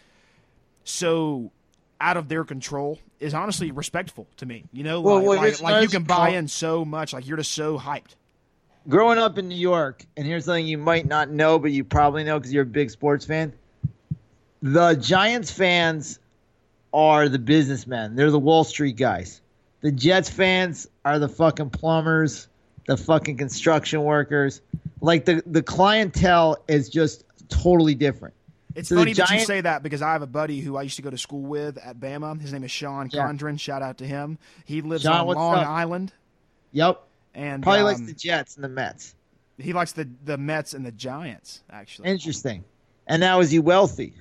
so out of their control is honestly respectful to me. You know, Well, like, well, like, like you can buy in so much, like you're just so hyped. growing up in New York, and here's something you might not know, but you probably know because you're a big sports fan. The Giants fans are the businessmen. They're the Wall Street guys. The Jets fans are the fucking plumbers, the fucking construction workers. Like the the clientele is just totally different. It's So funny that you say that because I have a buddy who I used to go to school with at Bama. His name is Sean Yeah. Condren. Shout out to him. He lives Sean, on Long up? Island, Yep. and Probably um, likes the Jets and the Mets. he likes the the Mets and the Giants. Actually, Interesting. And now is he wealthy?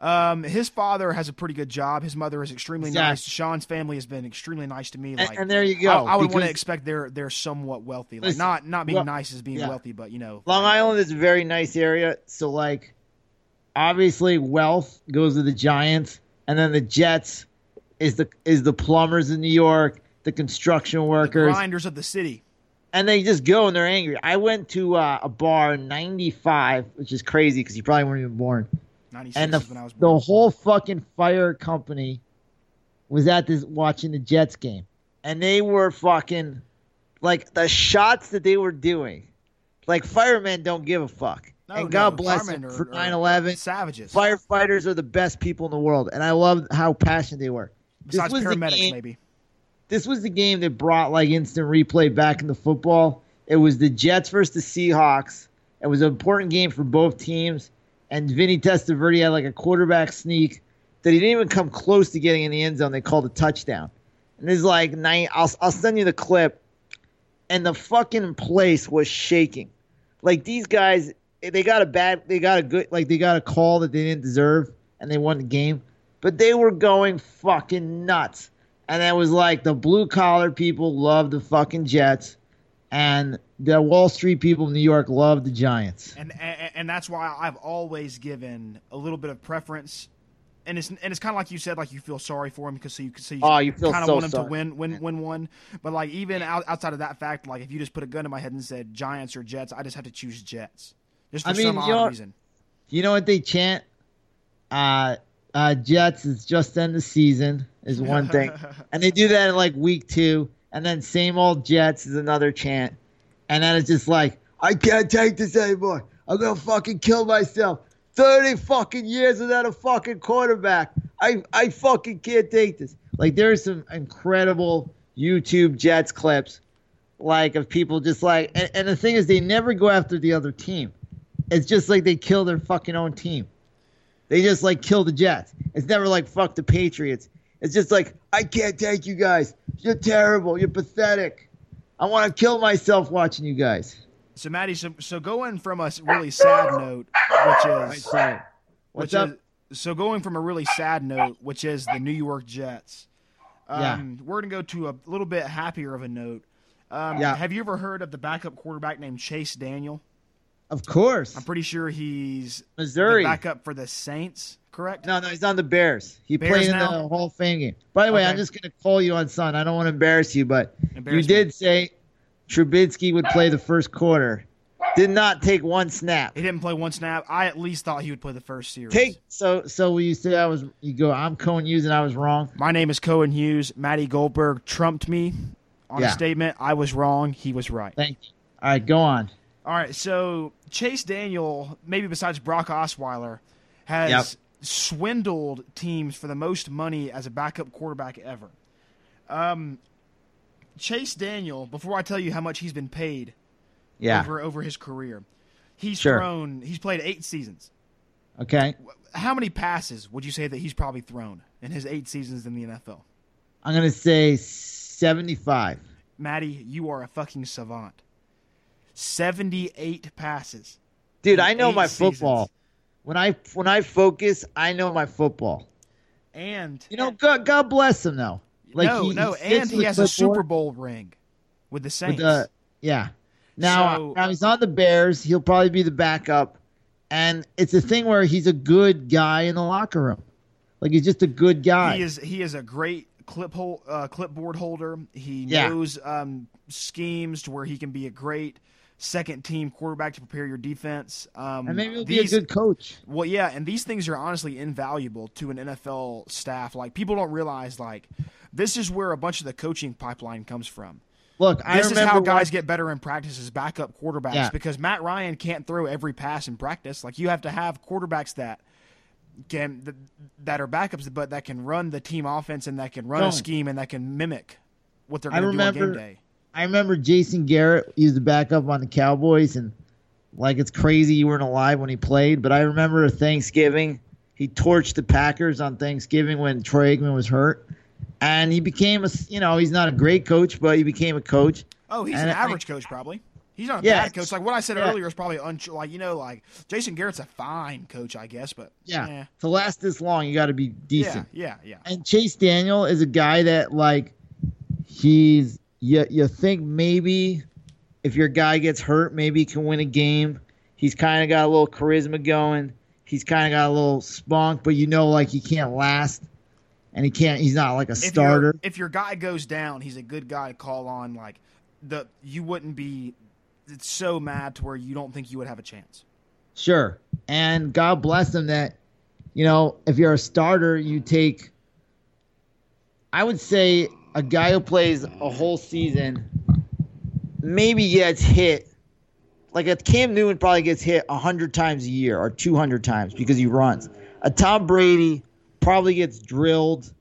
Um, his father has a pretty good job. His mother is extremely Exactly. nice. Sean's family has been extremely nice to me. And, Like, and there you go. I, I would want to expect they're they're somewhat wealthy. Like Listen, not not being well, nice as being yeah. wealthy, but you know, Long Island is a very nice area. So like, obviously, wealth goes to the Giants, and then the Jets is the is the plumbers in New York, the construction workers, the grinders of the city. and they just go and they're angry. I went to uh, a bar in '95, which is crazy because you probably weren't even born. Ninety and the, is when I was the whole fucking fire company was at this watching the Jets game, and they were fucking like the shots that they were doing. Like firemen don't give a fuck, No, and no, God bless them for 9/11. savages. Firefighters are the best people in the world, and I love how passionate they were. Besides was the paramedics, game- maybe. This was the game that brought like instant replay back into football. It was the Jets versus the Seahawks. It was an important game for both teams. And Vinny Testaverde had like a quarterback sneak that he didn't even come close to getting in the end zone. They called a touchdown. And it's like nine. I'll I'll send you the clip. And the fucking place was shaking. Like these guys, Eh, they got a bad, they got a good, like they got a call that they didn't deserve, and they won the game. But they were going fucking nuts. And it was like the blue collar people love the fucking Jets, and the Wall Street people in New York love the Giants. and, and and that's why I've always given a little bit of preference. And it's and it's kind of like you said, like you feel sorry for him because so you so you, Oh, you kind of so want him sorry. to win win win one. But like even out, outside of that fact, like if you just put a gun to my head and said Giants or Jets, I just have to choose Jets, just for I mean, some you odd know- reason. You know what they chant? Uh, uh, Jets is just end the season is one thing, and they do that in like week two, and then same old Jets is another chant, and then it's just like I can't take this anymore. I'm gonna fucking kill myself. Thirty fucking years without a fucking quarterback. I I fucking can't take this. Like there's some incredible YouTube Jets clips, like of people just like, and, and the thing is they never go after the other team. It's just like they kill their fucking own team. They just like kill the Jets. It's never like fuck the Patriots. It's just like I can't take you guys. You're terrible. You're pathetic. I want to kill myself watching you guys. So Matty, so, so going from a really sad note, which is Sorry. What's which up? Is, so going from a really sad note, which is the New York Jets. Um, Yeah. We're gonna go to a little bit happier of a note. Um, Yeah. Have you ever heard of the backup quarterback named Chase Daniel? Of course. I'm pretty sure he's Missouri. the backup for the Saints. Correct? No, no, he's on the Bears. He Bears played in now? the Hall of Fame game. By the way, I'm just gonna call you on son. I don't want to embarrass you, but Embarrass you me. did say Trubisky would play the first quarter. Did not take one snap. He didn't play one snap. I at least thought he would play the first series. Take so so when you say I was you go I'm Cohen Hughes and I was wrong. My name is Cohen Hughes. Matty Goldberg trumped me on Yeah. a statement. I was wrong. He was right. Thank you. All right, go on. All right, so Chase Daniel, maybe besides Brock Osweiler, has Yep. swindled teams for the most money as a backup quarterback ever. Um, Chase Daniel, before I tell you how much he's been paid Yeah. over over his career, he's Sure. thrown. He's played eight seasons. Okay. How many passes would you say that he's probably thrown in his eight seasons in the NFL? I'm gonna say 75. Matty, you are a fucking savant. Seventy-eight passes. Dude, I know my seasons. football. When I when I focus, I know my football. And You know, God, God bless him though. Like no, he- he no, sits and he has a Super Bowl ring with the with Saints. the- yeah. Now, So- now he's on the Bears. He'll probably be the backup, and it's a thing where he's a good guy in the locker room. Like he's just a good guy. he is he is a great clip uh, clipboard holder. He Yeah. knows um, schemes to where he can be a great second team quarterback to prepare your defense. Um, and maybe he'll these- be a good coach. Well, yeah, and these things are honestly invaluable to an NFL staff. Like people don't realize, like this is where a bunch of the coaching pipeline comes from. Look, I This is how guys get better in practice as backup quarterbacks Yeah. because Matt Ryan can't throw every pass in practice. Like you have to have quarterbacks that can that, are backups, but that can run the team offense and that can run a scheme and that can mimic what they're going to do on game day. I remember Jason Garrett used to back up on the Cowboys, and like it's crazy you weren't alive when he played. But I remember Thanksgiving, he torched the Packers on Thanksgiving when Troy Aikman was hurt, and he became a you know he's not a great coach, but he became a coach. Oh, he's And an I- average coach, probably. He's not a Yeah, bad coach. Like what I said yeah. earlier is probably un- like you know like Jason Garrett's a fine coach, I guess, but Yeah. eh. To last this long, you got to be yeah, decent. yeah, yeah. And Chase Daniel is a guy that like he's you you think maybe if your guy gets hurt, maybe he can win a game. He's kind of got a little charisma going. He's kind of got a little spunk, but you know like he can't last, and he can't. He's not like a If starter. If your guy goes down, he's a good guy to call on. Like the you wouldn't be it's so mad to where you don't think you would have a chance. Sure. And God bless him that, you know, if you're a starter, you take, I would say, a guy who plays a whole season maybe gets hit. Like a Cam Newton probably gets hit 100 times a year or 200 times because he runs. A Tom Brady probably gets drilled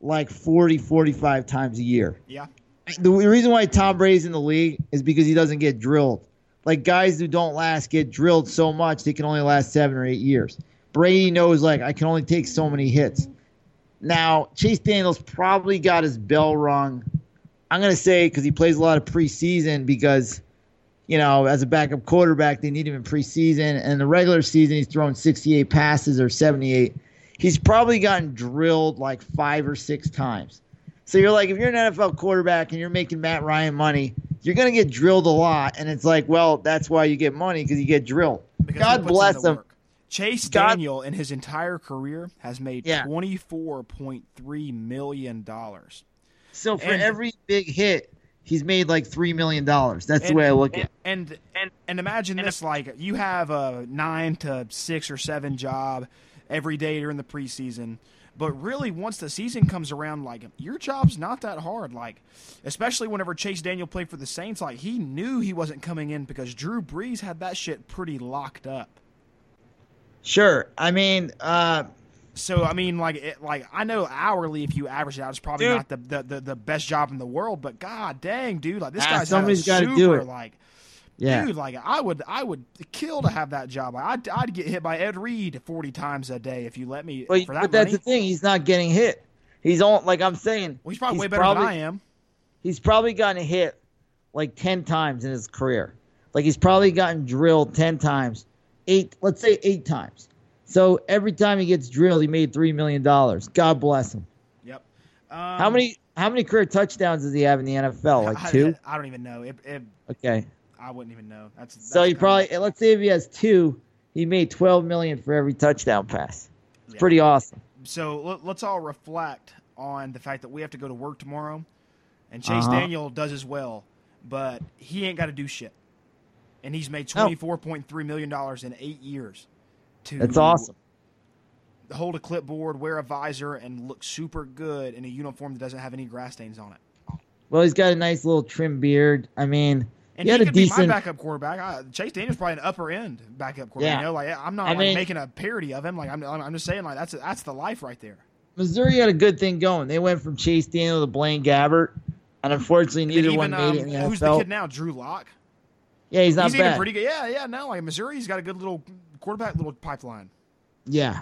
like 40, 45 times a year Yeah. the reason why Tom Brady's in the league is because he doesn't get drilled. Like guys who don't last get drilled so much they can only last seven or eight years. Brady knows like I can only take so many hits. Now Chase Daniels probably got his bell rung. I'm gonna say because he plays a lot of preseason because, you know, as a backup quarterback they need him in preseason and in the regular season he's thrown 68 passes or 78. He's probably gotten drilled like five or six times. So you're like, if you're an NFL quarterback and you're making Matt Ryan money, you're gonna get drilled a lot, and it's like, well, that's why you get money because you get drilled. Because God bless him. work. Chase God- Daniel in his entire career has made Yeah. twenty four point three million dollars. So for And- every big hit, he's made like three million dollars. That's the way I look at. it. And and and imagine this: like you have a nine to six or seven job every day during the preseason, but really once the season comes around, like your job's not that hard. Like especially whenever Chase Daniel played for the Saints, like he knew he wasn't coming in because Drew Brees had that shit pretty locked up. Sure. I mean, uh, So I mean, like, it, like I know hourly, if you average it out, it's probably Dude. not the, the, the, the best job in the world. But god dang, dude, like this Ah, guy's somebody's got gotta do it. Like, yeah. dude, like I would, I would kill to have that job. Like, I'd, I'd get hit by Ed Reed forty times a day if you let me But, for that but that's the thing. He's not getting hit. He's on. Like I'm saying, well, he's probably way better probably, than I am. He's probably gotten hit like ten times in his career. Like he's probably gotten drilled ten times, eight. Let's say eight times. So every time he gets drilled, he made three million dollars. God bless him. Yep. Um, How many how many career touchdowns does he have in the NFL? Like I, two. I, don't even know. It, it, Okay. I wouldn't even know. That's, that's So he probably let's say if he has two, he made twelve million for every touchdown pass. It's Yeah. pretty awesome. so let, let's all reflect on the fact that we have to go to work tomorrow, and Chase Uh-huh. Daniel does as well, but he ain't got to do shit, and he's made twenty four point three million dollars in eight years. To That's awesome. Hold a clipboard, wear a visor, and look super good in a uniform that doesn't have any grass stains on it. Well, he's got a nice little trim beard. I mean, And he he, had a could be decent. my backup quarterback. I, Chase Daniel's probably an upper end backup quarterback. Yeah. You know, like I'm not I like, mean- making a parody of him. Like I'm, I'm just saying, like that's that's the life right there. Missouri had a good thing going. They went from Chase Daniel to Blaine Gabbert, and unfortunately, And neither even, one made um, it in the who's the kid now? Drew Lock. Yeah, he's not He's even bad. pretty good. Yeah, yeah. No, like Missouri's got a good little quarterback, little pipeline. Yeah,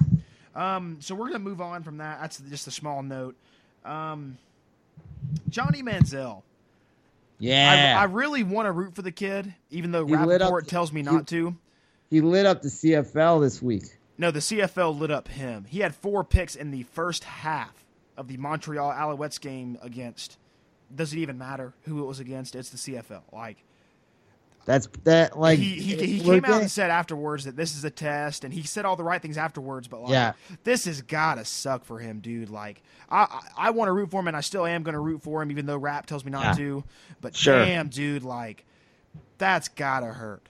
Um, so we're gonna move on from that. That's just a small note. Um, Johnny Manziel. yeah. I, I really want to root for the kid, even though He lit up Rapaport tells me he- not to. he lit up the CFL this week. No, the CFL lit up him. He had four picks in the first half of the Montreal Alouettes game against. Does it even matter who it was against? It's the CFL. Like That's that. Like he he, he came out and said afterwards that this is a test, and he said all the right things afterwards. But like, Yeah. this has gotta suck for him, dude. Like, I I, I want to root for him, and I still am gonna root for him, even though Rap tells me not Yeah. to. But Sure. damn, dude, like, that's gotta hurt.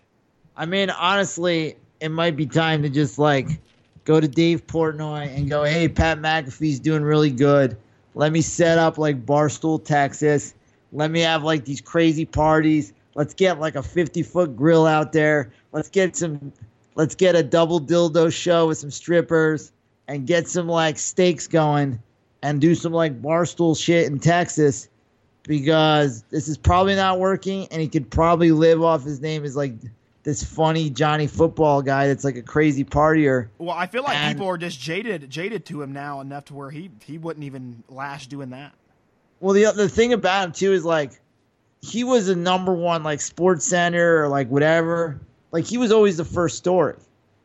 I mean, honestly, it might be time to just like go to Dave Portnoy and go, "Hey, Pat McAfee's doing really good. Let me set up like Barstool, Texas. Let me have like these crazy parties. Let's get like a 50 foot grill out there. Let's get some. Let's get a double dildo show with some strippers and get some like steaks going and do some like Barstool shit in Texas." Because this is probably not working, and he could probably live off his name as like this funny Johnny football guy that's like a crazy partier. Well, I feel like And- people are just jaded jaded to him now enough to where he he wouldn't even last doing that. Well, the the thing about him too is like he was a number one like Sports Center or like whatever. Like he was always the first story.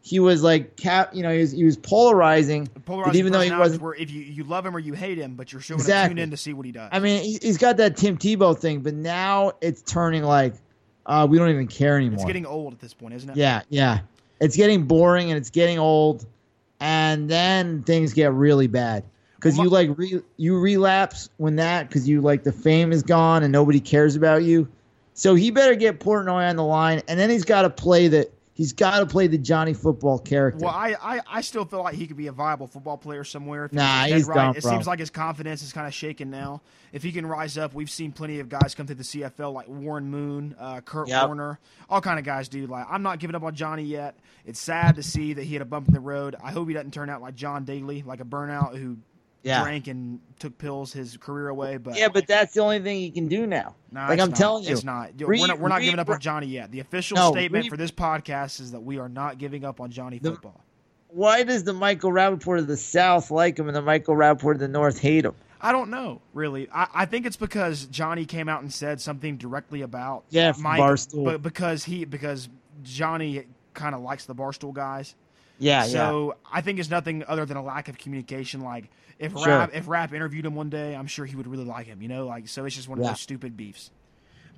He was like cap, you know, he was he was polarizing. Polarizing even though he wasn't, where if you, you love him or you hate him, but you're still going to Exactly. tune in to see what he does. I mean, he- he's got that Tim Tebow thing, but now it's turning like uh, we don't even care anymore. it's getting old at this point, isn't it? Yeah, yeah. It's getting boring and it's getting old, and then things get really bad because Well, you like re- you relapse when that because you like the fame is gone and nobody cares about you. So he better get Portnoy on the line, and then he's got to play the he's got to play the Johnny Football character. Well, I, I, I still feel like he could be a viable football player somewhere. If Nah, dead he's right. done, It bro. seems like his confidence is kind of shaken now. If he can rise up, we've seen plenty of guys come through the CFL like Warren Moon, uh, Kurt Yep. Warner, all kind of guys, dude. Like I'm not giving up on Johnny yet. It's sad to see that he had a bump in the road. I hope he doesn't turn out like John Daly, like a burnout who yeah, drank and took pills his career away. But yeah, but that's the only thing he can do now. Nah, like I'm not. telling you, it's not. Yo, Re- we're not. We're not giving up on Johnny yet. The official No, statement for this podcast is that we are not giving up on Johnny The- football. Why does the Michael Rapaport of the South like him and the Michael Rapaport of the North hate him? I don't know, really. I, I think it's because Johnny came out and said something directly about Yeah, Mike, Barstool. but because he because Johnny kind of likes the Barstool guys. Yeah, yeah. so I think it's nothing other than a lack of communication. Like if Sure. Rap if Rap interviewed him one day, I'm sure he would really like him. You know, like so it's just one of those stupid beefs.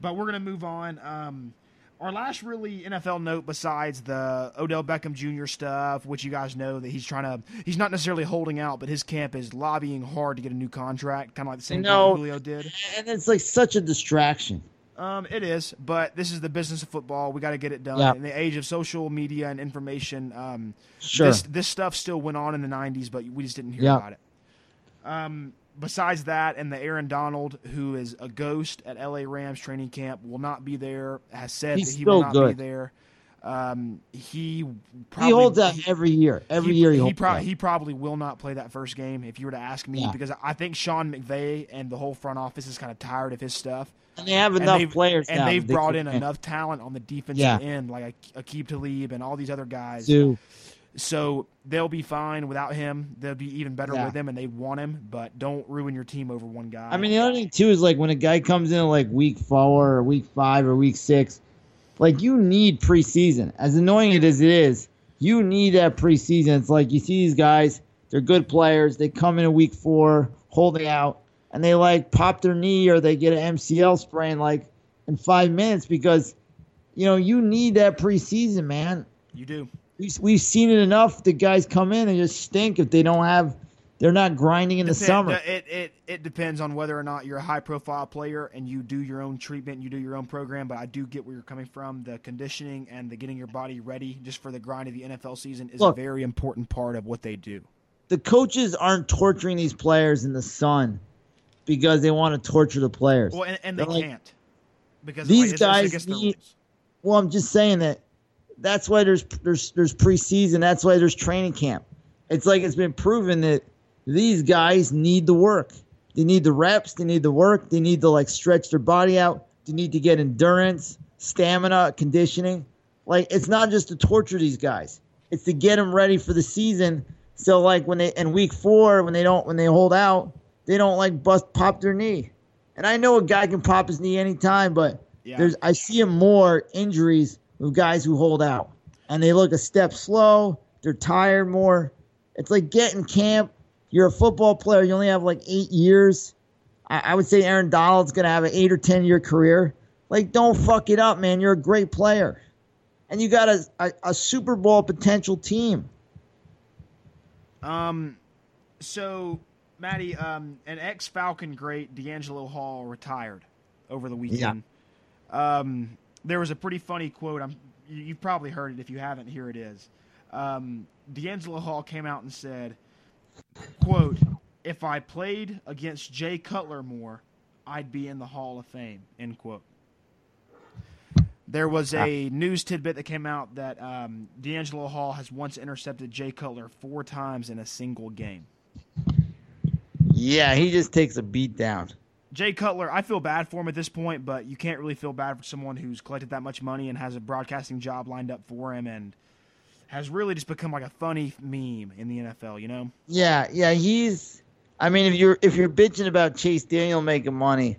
But we're gonna move on. Um, our last really NFL note, besides the Odell Beckham Jr. stuff, which you guys know that he's trying to, he's not necessarily holding out, but his camp is lobbying hard to get a new contract, kind of like the same No. thing Julio did. and it's like such a distraction. Um, it is, but this is the business of football. We got to get it done. Yeah. In the age of social media and information, um, Sure. this this stuff still went on in the '90s, but we just didn't hear Yeah. about it. Um, besides that, and the Aaron Donald, who is a ghost at LA Rams training camp, will not be there. Has said He's that he will not good. be there. Um, he probably he holds out every year. Every year he, he, out. he probably will not play that first game if you were to ask me Yeah. because I think Sean McVay and the whole front office is kind of tired of his stuff and they have enough they've- players and now. they've they brought in win. enough talent on the defensive Yeah. end, like Aqib Talib and all these other guys. So they'll be fine without him. They'll be even better Yeah. with him, and they want him. But don't ruin your team over one guy. I mean, the other thing too is like when a guy comes in like week four or week five or week six, like you need preseason. As annoying it as it is, you need that preseason. It's like you see these guys, they're good players. They come in a week four holding out, and they like pop their knee or they get an MCL sprain like in five minutes because, you know, you need that preseason, man. you do. We- We've seen it enough. The guys come in and just stink if they don't have, they're not grinding in the summer. It, it it depends on whether or not you're a high profile player and you do your own treatment, and you do your own program. But I do get where you're coming from. The conditioning and the getting your body ready just for the grind of the NFL season is Look. a very important part of what they do. the coaches aren't torturing these players in the sun because they want to torture the players. Well, and, and they like- can't because These like, it's- it's guys the need- Well, I'm just saying that that's why there's there's there's preseason. That's why there's training camp. It's like it's been proven that these guys need the work. They need the reps. They need the work. They need to like stretch their body out. They need to get endurance, stamina, conditioning. Like it's not just to torture these guys. It's to get them ready for the season. So like when they in week four when they don't when they hold out, they don't like bust pop their knee. And I know a guy can pop his knee anytime, but Yeah. there's I see more injuries with guys who hold out, and they look a step slow. They're tired more. It's like getting camp. You're a football player. You only have like eight years. I, I would say Aaron Donald's gonna have an eight or ten year career. Like, don't fuck it up, man. You're a great player, and you got a a, a Super Bowl potential team. Um, so Matty, um, an ex Falcon great DeAngelo Hall retired over the weekend. Um, there was a pretty funny quote. I'm you, you've probably heard it. If you haven't, here it is. Um, DeAngelo Hall came out and said, "quote If I played against Jay Cutler more, I'd be in the Hall of Fame." End quote. There was a news tidbit that came out that um, DeAngelo Hall has once intercepted Jay Cutler four times in a single game. Yeah, he just takes a beat down. Jay Cutler, I feel bad for him at this point, but you can't really feel bad for someone who's collected that much money and has a broadcasting job lined up for him and has really just become like a funny meme in the NFL, you know? Yeah, yeah, he's. I mean, if you're if you're bitching about Chase Daniel making money,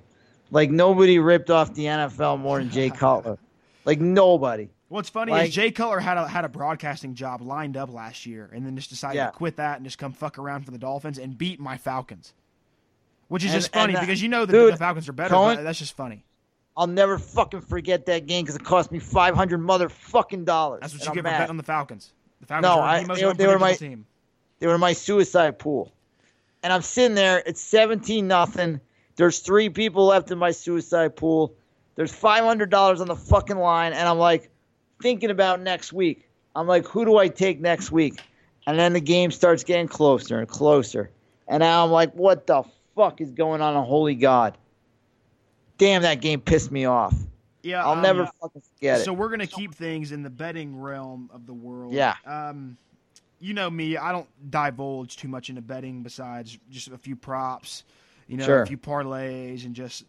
Like nobody ripped off the NFL more than Jay Cutler. Like nobody. What's funny Like- is Jay Cutler had a had a broadcasting job lined up last year, and then just decided Yeah. to quit that and just come fuck around for the Dolphins and beat my Falcons. Which is And- just funny and that- because you know that dude, the Falcons are better. Cohen- that's just funny. I'll never fucking forget that game because it cost me five hundred motherfucking dollars. That's what you I'm get for betting on the Falcons. The Falcons No, are I- the most they were- they were my- team. They were my suicide pool. And I'm sitting there, it's 17 nothing. There's three people left in my suicide pool. There's $500 on the fucking line. And I'm like, thinking about next week. I'm like, who do I take next week? And then the game starts getting closer and closer. And now I'm like, what the fuck is going on? Holy God. Damn, that game pissed me off. Yeah, I'll um, never fucking forget it. So we're gonna keep things in the betting realm of the world. Yeah. Um, you know me, I don't divulge too much into betting besides just a few props, you know, Sure. a few parlays and just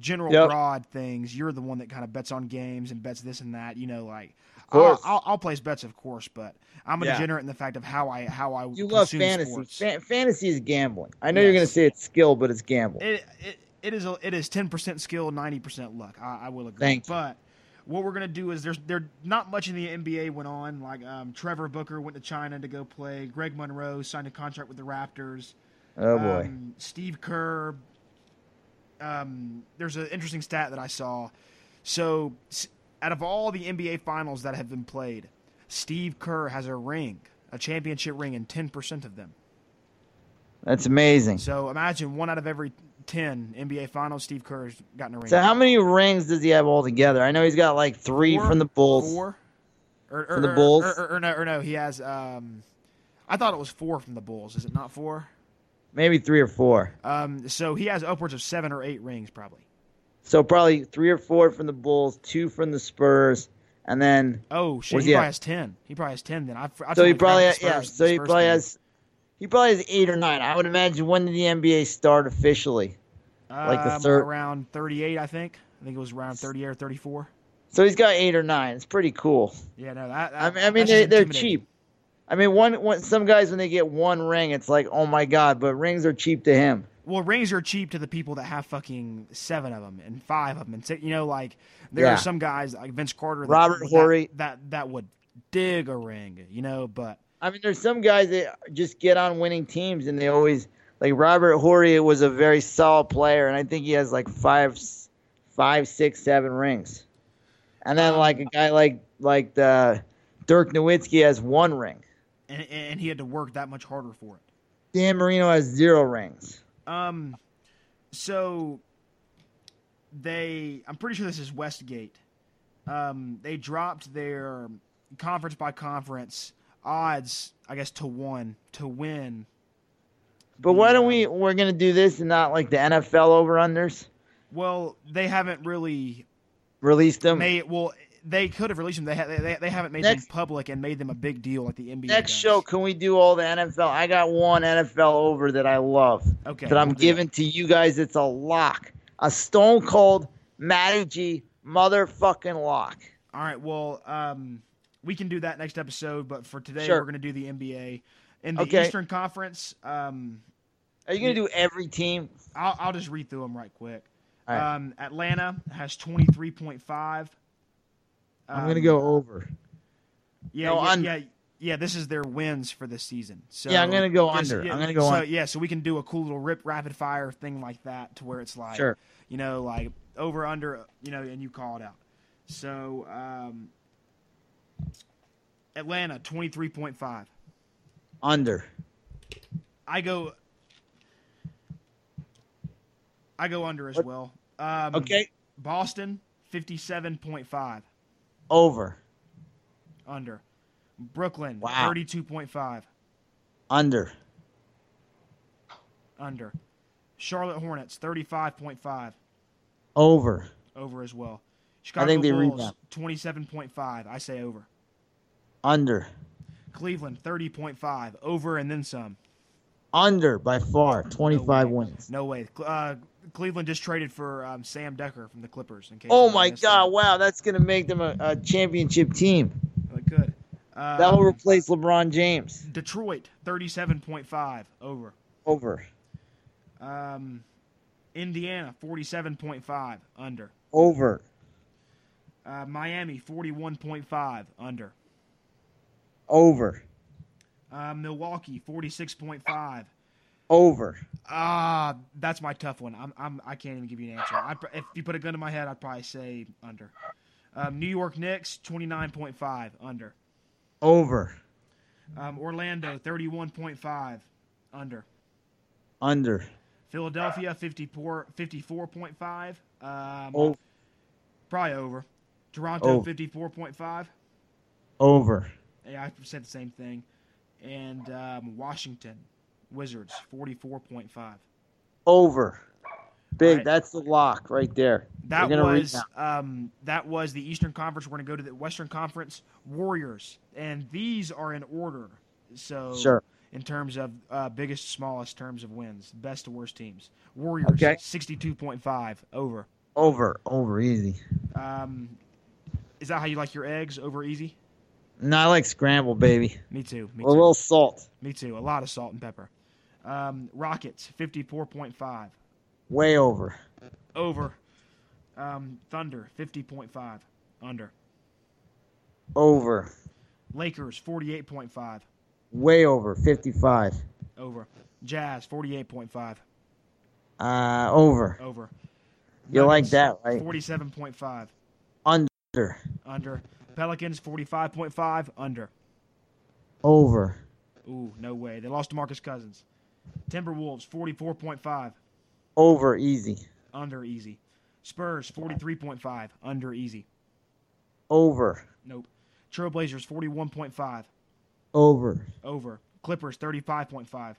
general Yep. broad things. You're the one that kind of bets on games and bets this and that. You know, like. I'll, I'll, I'll place bets, of course, but I'm a Yeah. degenerate in the fact of how I how I You love fantasy. Fa- fantasy is gambling. I know you're going to say it's skill, but it's gambling. It, it, it is a, it is ten percent skill, ninety percent luck. I, I will agree. Thank but what we're gonna do is there's there not much in the NBA went on. Like um, Trevor Booker went to China to go play. Greg Monroe signed a contract with the Raptors. oh, boy. Um, Steve Kerr. Um, there's an interesting stat that I saw. So, out of all the NBA finals that have been played, Steve Kerr has a ring, a championship ring, in 10% of them. That's amazing. So, imagine one out of every 10 NBA finals, Steve Kerr's gotten a ring. So how many rings does he have altogether? I know he's got like three Four? from the Bulls. Four? Or, From er, the or- Bulls? Or, or, or no, or no, he has. Um, I thought it was four from the Bulls. Is it not four? Maybe three or four. Um, so he has upwards of seven or eight rings, probably. So probably three or four from the Bulls, two from the Spurs, and then Oh shit! He he probably has ten. He probably has ten. Then I. I so he probably has, yeah. So he probably has he probably has eight or nine. I would imagine when did the NBA start officially? like the Um, third- around thirty-eight, I think. I think it was around thirty-eight or thirty-four. So he's got eight or nine. It's pretty cool. Yeah, no, that. that I mean, I mean they, they're cheap. I mean, one, one some guys when they get one ring, it's like, oh my god, but rings are cheap to him. Well, rings are cheap to the people that have fucking seven of them and five of them, and six, you know, like there Yeah. are some guys like Vince Carter, that, Robert that, Horry. that that would dig a ring, you know, but I mean, there's some guys that just get on winning teams and they always like Robert Horry was a very solid player, and I think he has like five, five, six, seven rings. And then Um, like a guy like like the Dirk Nowitzki has one ring. And, and he had to work that much harder for it. Dan Marino has zero rings. Um, so they, I'm pretty sure this is Westgate. Um, they dropped their conference by conference odds, I guess, to one to win. But why don't we? We're gonna do this and not like the NFL over unders. Well, they haven't really released them. made. Well, they could have released them. They ha- they, they haven't made Next- them public and made them a big deal like the NBA. Next does. show, can we do all the NFL? I got one NFL over that I love. okay, that I'm we'll giving to you guys. It's a lock, a stone cold Matty G motherfucking lock. All right. Well, um, we can do that next episode, but for today, Sure. we're going to do the NBA in the Okay. Eastern Conference. Um, Are you gonna do every team? I'll, I'll just read through them right quick. Right. Um, Atlanta has twenty three point five. I'm gonna go over. Yeah, no, yeah, un- yeah, yeah. This is their wins for this season. So Yeah, I'm gonna go just- under. yeah, I'm gonna go so, un- Yeah, so we can do a cool little rip rapid fire thing like that, to where it's like, Sure. you know, like over under, you know, and you call it out. So um, Atlanta twenty three point five. Under. I go. I go under as What- well. Um, Okay. Boston fifty seven point five Over. under. Brooklyn Wow. thirty two point five Under. under. Charlotte Hornets thirty five point five Over. over as well. Chicago think they Bulls twenty seven point five. I say over. Under. Cleveland thirty point five over and then some. Under by far. 25 way. wins. No way. Uh, Cleveland just traded for um, Sam Dekker from the Clippers. In case Oh my God! that. Wow, that's gonna make them a, a championship team. Good. Um, That will replace LeBron James. Detroit, 37.5 over. Over. Um, Indiana, 47.5 under. Over. Uh, Miami, 41.5 under. Over. Uh, Milwaukee, 46.5. Over. Ah, that's my tough one. I'm, I'm, I can't even give you an answer. I, if you put a gun to my head, I'd probably say under. Um, New York Knicks, 29.5 under. Over. Um, Orlando, 31.5 under. Under. Philadelphia, 54, 54.5. Um, Over. Probably over. Toronto, Over. 54.5. Over. Yeah, I said the same thing. And um, Washington Wizards, 44.5. Over. Big. Alright. That's the lock right there. That We're gonna read was um, that was the Eastern Conference. We're going to go to the Western Conference Warriors, and these are in order. So Sure. in terms of uh, biggest, smallest terms of wins, best to worst teams. Warriors, Okay. 62.5 over. Over. Over. Easy. Um, is that how you like your eggs over easy? No, I like scramble, baby. Me too. Me With a too. little salt. Me too. A lot of salt and pepper. Um, Rockets, 54.5 Way over. over. Um, Thunder, 50.5 under. Over. Lakers, 48.5 Way over. 55. over. Jazz, 48.5 Uh, over. over. You like that, right? 47.5 Under. under. Pelicans, 45.5 under. Over. Ooh, no way. They lost DeMarcus Cousins. Timberwolves, 44.5 Over. Easy. under easy. Spurs, 43.5 under easy. Over. Nope. Trailblazers, 41.5 Over. over. Clippers, 35.5.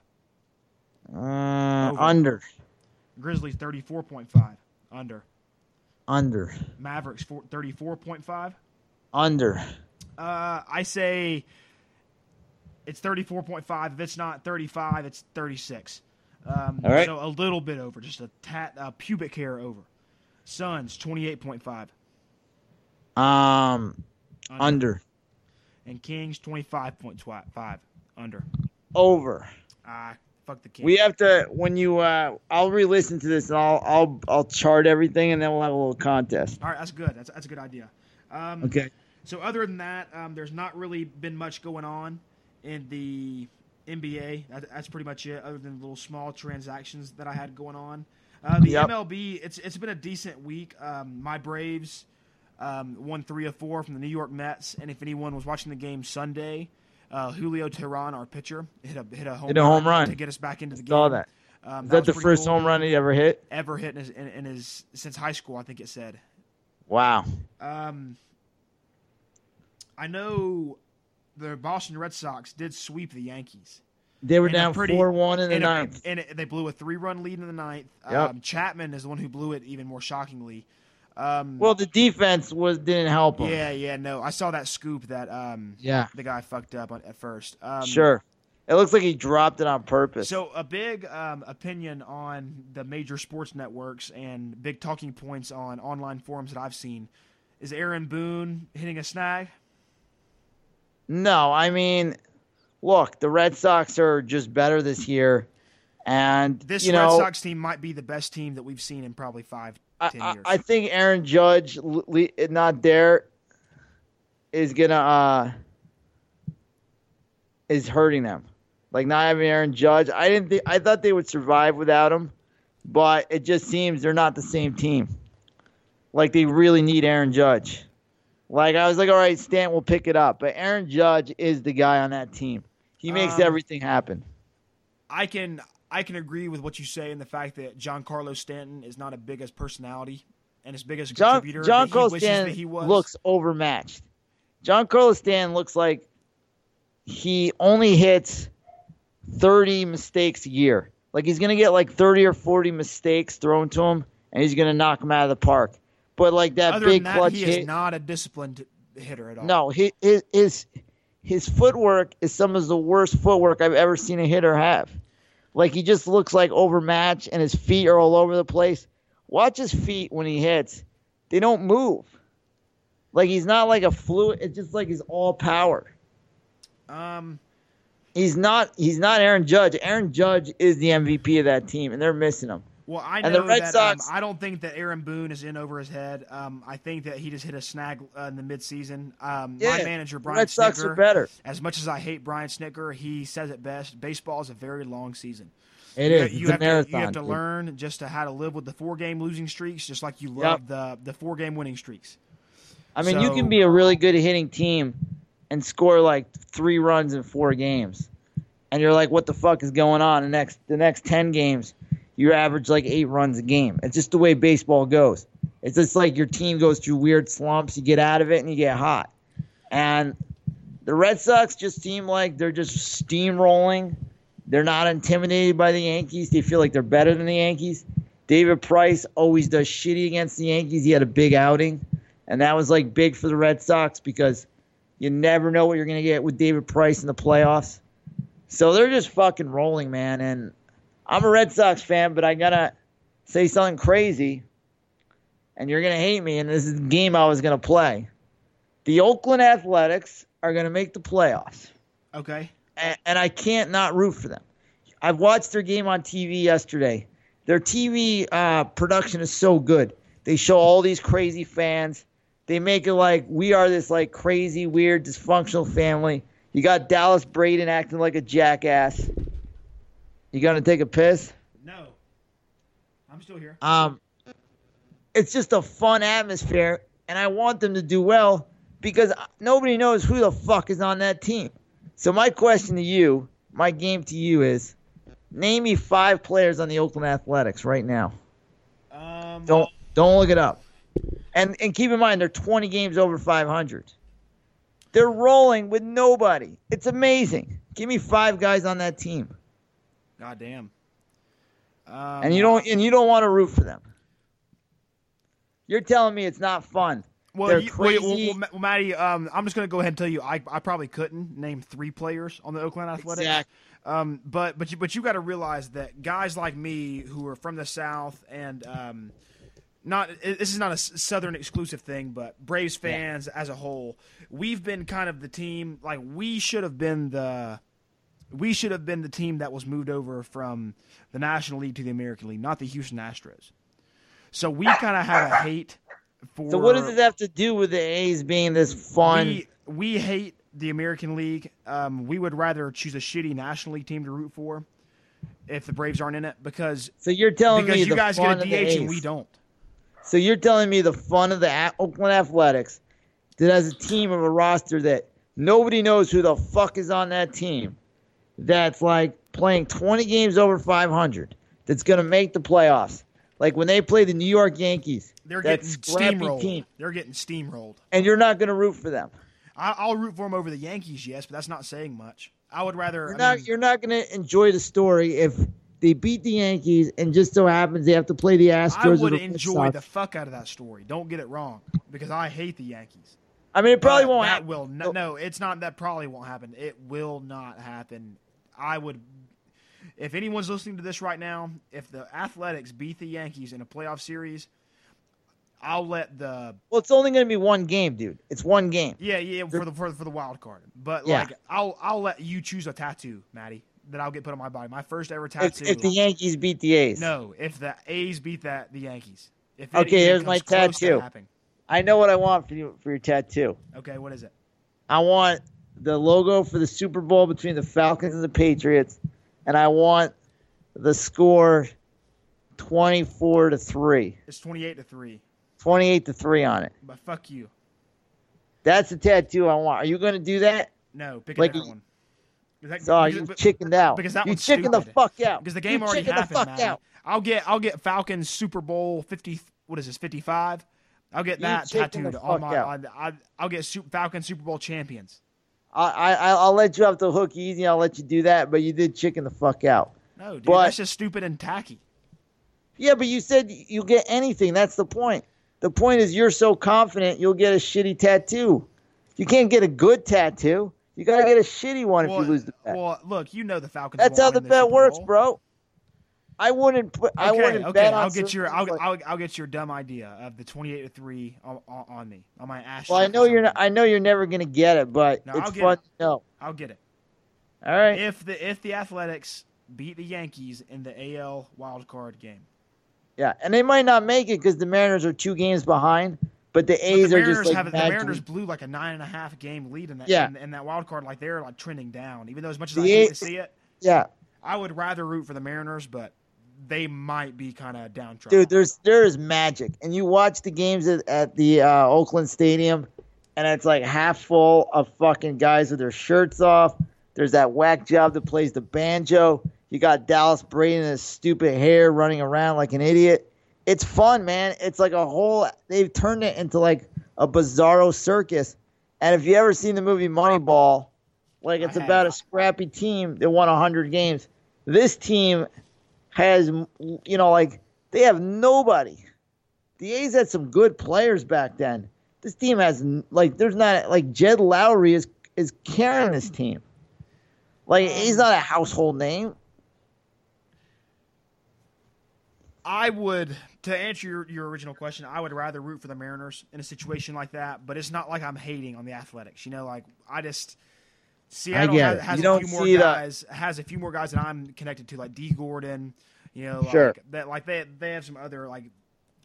Uh, Over. under. Grizzlies, 34.5 under. Under. Mavericks, four- 34.5. Under. Uh, I say it's 34.5. If it's not 35, it's 36. Um, All right. So a little bit over, just a tat, a pubic hair over. Suns, 28.5. Um, Under. under. And Kings, 25.5. Under. Over. Ah, fuck the Kings. We have to when you. Uh, I'll re-listen to this and I'll I'll I'll chart everything and then we'll have a little contest. All right, that's good. That's, that's a good idea. Um, Okay. So other than that, um, there's not really been much going on in the NBA. That, that's pretty much it. Other than little small transactions that I had going on. Uh, the Yep. MLB, it's it's been a decent week. Um, my Braves um, won three of four from the New York Mets, and if anyone was watching the game Sunday, uh, Julio Teheran, our pitcher, hit a hit a home, Hit a home run. to get us back into the game. Saw that. Um, Is that was the first cool. home run he ever hit? ever hit in his, in, in his since high school. I think it said. Wow. Um, I know the Boston Red Sox did sweep the Yankees. They were down four one in the a- ninth. and it- they blew a three-run lead in the ninth. Yep. Um, Chapman is the one who blew it even more shockingly. Um, Well, the defense was didn't help him. yeah, yeah, no, I saw that scoop that um, Yeah. the guy fucked up on, at first. Um, Sure. It looks like he dropped it on purpose. So a big um, opinion on the major sports networks and big talking points on online forums that I've seen is Aaron Boone hitting a snag. No, I mean, look, the Red Sox are just better this year, and This you Red Sox team might be the best team that we've seen in probably five, I, ten I, years. I think Aaron Judge not there is gonna uh is hurting them. Like not having Aaron Judge, I didn't think I thought they would survive without him, but it just seems they're not the same team. Like they really need Aaron Judge. Like I was like, all right, Stant will pick it up, but Aaron Judge is the guy on that team. He makes Um, everything happen. I can I can agree with what you say in the fact that Giancarlo Stanton is not as big as personality and as big as John contributor Giancarlo wishes that he Stanton was. looks overmatched. Giancarlo Stanton looks like he only hits 30 mistakes a year. Like he's going to get like 30 or 40 mistakes thrown to him and he's going to knock them out of the park. But like that Other big that, clutch he hit is not a disciplined hitter at all. No, his, his his his footwork is some of the worst footwork I've ever seen a hitter have. Like he just looks like overmatched, and his feet are all over the place. Watch his feet when he hits; they don't move. Like he's not like a fluid. It's just like he's all power. Um, He's not. He's not Aaron Judge. Aaron Judge is the MVP of that team, and they're missing him. Well, I know And the Red that Sox- um, I don't think that Aaron Boone is in over his head. Um, I think that he just hit a snag uh, in the midseason. Um, Yeah, my manager Brian Red Sox Snitker, are better. as much as I hate Brian Snitker, he says it best. Baseball is a very long season. It You, is. you it's have a marathon. to you have to dude. learn just to how to live with the four game losing streaks, just like you love the the four game winning streaks. I mean, you can be a really good hitting team and score like three runs in four games, and you're like, "What the fuck is going on?" The next the next ten games, you average like eight runs a game. It's just the way baseball goes. It's just like your team goes through weird slumps. You get out of it and you get hot. And the Red Sox just seem like they're just steamrolling. They're not intimidated by the Yankees. They feel like they're better than the Yankees. David Price always does shitty against the Yankees. He had a big outing, and that was like big for the Red Sox because you never know what you're going to get with David Price in the playoffs. So they're just fucking rolling, man. And I'm a Red Sox fan, but I got to say something crazy, and you're going to hate me, and this is the game I was going to play. The Oakland Athletics are going to make the playoffs Okay. and, and I can't not root for them. I've watched their game on TV yesterday. Their TV uh, production is so good. They show all these crazy fans. They make it like we are this like crazy, weird, dysfunctional family. You got Dallas Braden acting like a jackass. You gonna take a piss? No, I'm still here. Um, it's just a fun atmosphere, and I want them to do well because nobody knows who the fuck is on that team. So my question to you, my game to you is, name me five players on the Oakland Athletics right now. Um, Don't don't look it up, and and keep in mind they're 20 games over 500. They're rolling with nobody. It's amazing. Give me five guys on that team, God damn. Um, and you don't and you don't want to root for them. You're telling me it's not fun. Well, you, wait, well, well, Ma- Matty, um, I'm just going to go ahead and tell you, I, I probably couldn't name three players on the Oakland Athletics. Exactly. Um, but but you but you got to realize that guys like me who are from the South and um, not this is not a Southern exclusive thing, but Braves fans as a whole, we've been kind of the team like we should have been the we should have been the team that was moved over from the National League to the American League, not the Houston Astros. So we kind of have a hate for. So what does this have to do with the A's being this fun? We we hate the American League. Um, we would rather choose a shitty National League team to root for if the Braves aren't in it because so you're telling because me you the guys fun get a of the DH and we don't. So you're telling me the fun of the A- Oakland Athletics that has a team of a roster that nobody knows who the fuck is on that team. That's like playing 20 games over 500. That's gonna make the playoffs. Like when they play the New York Yankees, They're getting steamrolled. team, They're getting steamrolled. and you're not gonna root for them. I, I'll root for them over the Yankees, yes, but that's not saying much. I would rather. You're I not mean, you're not gonna enjoy the story if they beat the Yankees and just so happens they have to play the Astros. I would enjoy the fuck out of that story. Don't get it wrong, because I hate the Yankees. I mean, it probably But won't that happen. Will no, no, it's not. That probably won't happen. It will not happen. I would. If anyone's listening to this right now, if the Athletics beat the Yankees in a playoff series, I'll let the Well, it's only gonna be one game, dude. It's one game. yeah yeah for the for, the- for the wild card. But Yeah. like I'll I'll let you choose a tattoo, Matty, that I'll get put on my body. My first ever tattoo. if the Yankees beat the A's. no, if the A's beat that the Yankees. If Okay, here's my to tattoo. I know what I want for you for your tattoo. Okay, what is it? I want the logo for the Super Bowl between the Falcons and the Patriots, and I want the score twenty four to three. It's twenty eight to three. 28 to 3 on it. But fuck you. That's the tattoo I want. Are you going to do that? No, pick Like, a different one. That- So you chickened out. because that you chickened the fuck out. because the game you already happened. the fuck Matt. out. I'll get I'll get Falcons Super Bowl fifty. What is this? Fifty five. I'll get You that tattooed on my. I, I'll get Super, Falcons Super Bowl champions. I, I, I'll let you off the hook easy. I'll let you do that, but you did chicken the fuck out. No, dude, But- that's just stupid and tacky. Yeah, but you said you get anything. That's the point. The point is you're so confident you'll get a shitty tattoo. You can't get a good tattoo. You gotta get a shitty one well, if you lose the bet. well, look, you know the Falcons. That's won't how the bet works, bro. I wouldn't put. I wouldn't okay, bet on. I'll get your I'll, certain- I'll, I'll get your dumb idea of the twenty eight to three on, on, me on my ass. Well, I know you're not. I know you're never gonna get it, but No, it's I'll get fun it. to know. I'll get it. All right. If the if the Athletics beat the Yankees in the AL wild card game, Yeah, and they might not make it because the Mariners are two games behind. But the But A's the are just like have the Mariners blew like a nine and a half game lead in that Yeah. in, in that wild card. Like they're like trending down. Even though as much as The I hate to see it, Yeah, I would rather root for the Mariners, but they might be kind of downtrodden. dude, there's there is magic, and you watch the games at, at the uh, Oakland Stadium, and it's like half full of fucking guys with their shirts off. There's that whack job that plays the banjo. You got Dallas Braden in his stupid hair running around like an idiot. It's fun, man. It's like a whole. They've turned it into like a bizarro circus. And if you ever seen the movie Moneyball, like it's about a scrappy team that won 100 games. This team has, you know, like they have nobody. The A's had some good players back then. This team has like there's not like Jed Lowrie is is carrying this team. Like um, he's not a household name. I would to answer your, your original question. I would rather root for the Mariners in a situation like that, but it's not like I'm hating on the Athletics. You know, like I just Seattle get has, has You a few more see the- guys. Has a few more guys that I'm connected to, like Dee Gordon. You know, like Sure. that. Like they they have some other like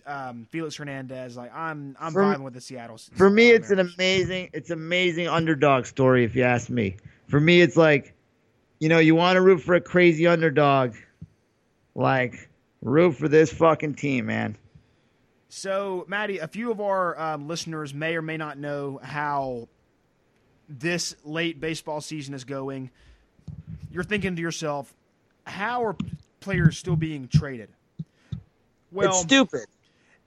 um, Felix Hernandez. Like I'm I'm For- vibing with the Seattle. For me, it's an amazing, it's amazing underdog story. If you ask me, for me, it's like, you know, you want to root for a crazy underdog, like root for this fucking team, man. So, Matty, a few of our um, listeners may or may not know how this late baseball season is going. You're thinking to yourself, how are players still being traded? Well, it's stupid,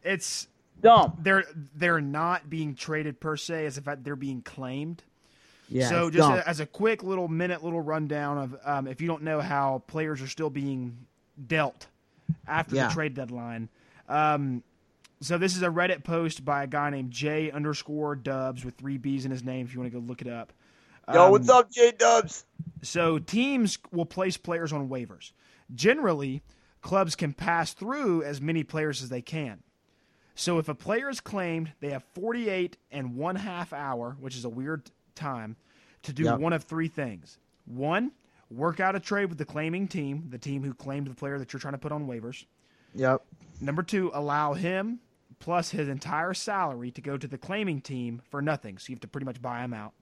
it's dumb. they're they're not being traded per se, as if they're being claimed. Yeah, so, just a, as a quick little minute, little rundown of um, if you don't know how players are still being dealt after Yeah. the trade deadline. Um, so this is a Reddit post by a guy named J underscore Dubs with three B's in his name. If you want to go look it up. Yo, Um, what's up, J Dubs? so teams will place players on waivers. Generally, clubs can pass through as many players as they can. So if a player is claimed, they have 48 and one half hour, which is a weird time, to do Yep. one of three things. One, work out a trade with the claiming team, the team who claimed the player that you're trying to put on waivers. Yep. Number two, allow him plus his entire salary to go to the claiming team for nothing. So you have to pretty much buy him out.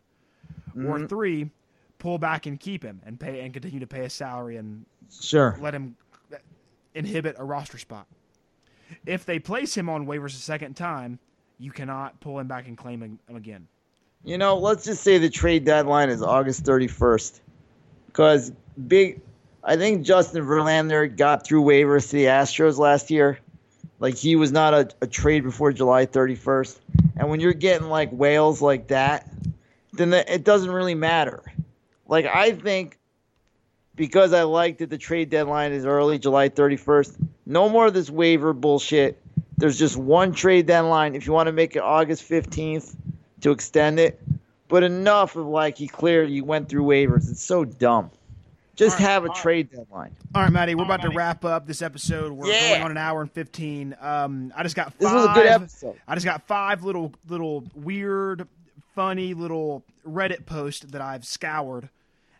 Or mm-hmm. three, pull back and keep him and pay and continue to pay his salary and Sure. let him uh, inhibit a roster spot. If they place him on waivers a second time, you cannot pull him back and claim him again. You know, let's just say the trade deadline is August 31st. Because big, I think Justin Verlander got through waivers to the Astros last year. Like he was not a, a trade before July 31st. And when you're getting like whales like that, then the, it doesn't really matter. Like I think because I like that the trade deadline is early, July 31st, no more of this waiver bullshit. There's just one trade deadline. If you want to make it August 15th, to extend it, but enough of like he cleared, he went through waivers. It's so dumb. Just right, have a right. trade deadline. All right, Matty, we're about to wrap up this episode. We're Yeah. going on an hour and fifteen. Um, I just got five. This was a good episode. I just got five little, little weird, funny little Reddit posts that I've scoured,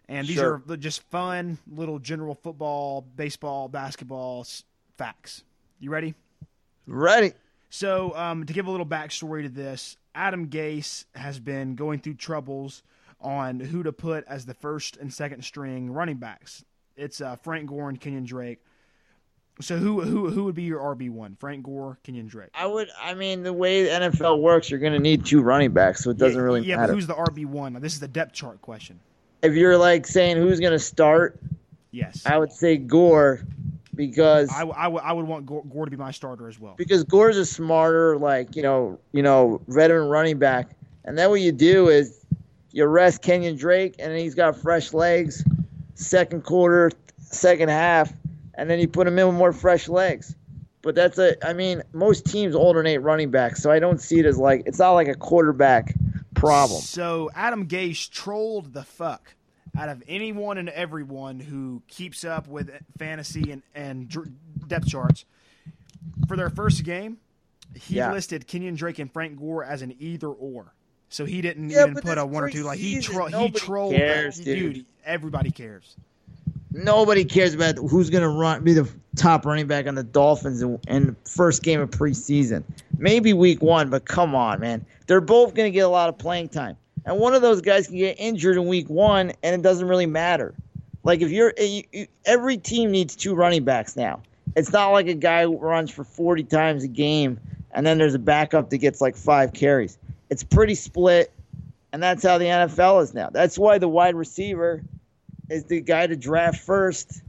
and these Sure. are just fun little general football, baseball, basketball facts. You ready? Ready? So, um, to give a little backstory to this, Adam Gase has been going through troubles on who to put as the first and second string running backs. It's uh, Frank Gore and Kenyan Drake. So, who who who would be your RB one? Frank Gore, Kenyan Drake. I would. I mean, the way the NFL works, you're going to need two running backs, so it doesn't yeah, really yeah, matter. but who's the RB one? This is the depth chart question. if you're like saying who's going to start, Yes, I would say Gore, because I, I, w- I would want Gore, Gore to be my starter as well. because Gore's a smarter, like you know, you know, veteran running back, and then what you do is you rest Kenyan Drake, and he's got fresh legs, second quarter, second half, and then you put him in with more fresh legs. But that's a, I mean, most teams alternate running backs, so I don't see it as like it's not like a quarterback problem. So Adam Gase trolled the fuck out of anyone and everyone who keeps up with fantasy and, and depth charts. For their first game, he Yeah. listed Kenyan Drake and Frank Gore as an either or. So he didn't Yeah, even put a one or two. Like he tro- he trolled. cares, dude. dude. Everybody cares. Nobody cares about who's going to run be the top running back on the Dolphins in, in the first game of preseason. Maybe week one, but come on, man. They're both going to get a lot of playing time. And one of those guys can get injured in week one, and it doesn't really matter. Like if you're you, you, every team needs two running backs now. It's not like a guy runs for 40 times a game and then there's a backup that gets like five carries. It's pretty split, and that's how the NFL is now. That's why the wide receiver is the guy to draft first,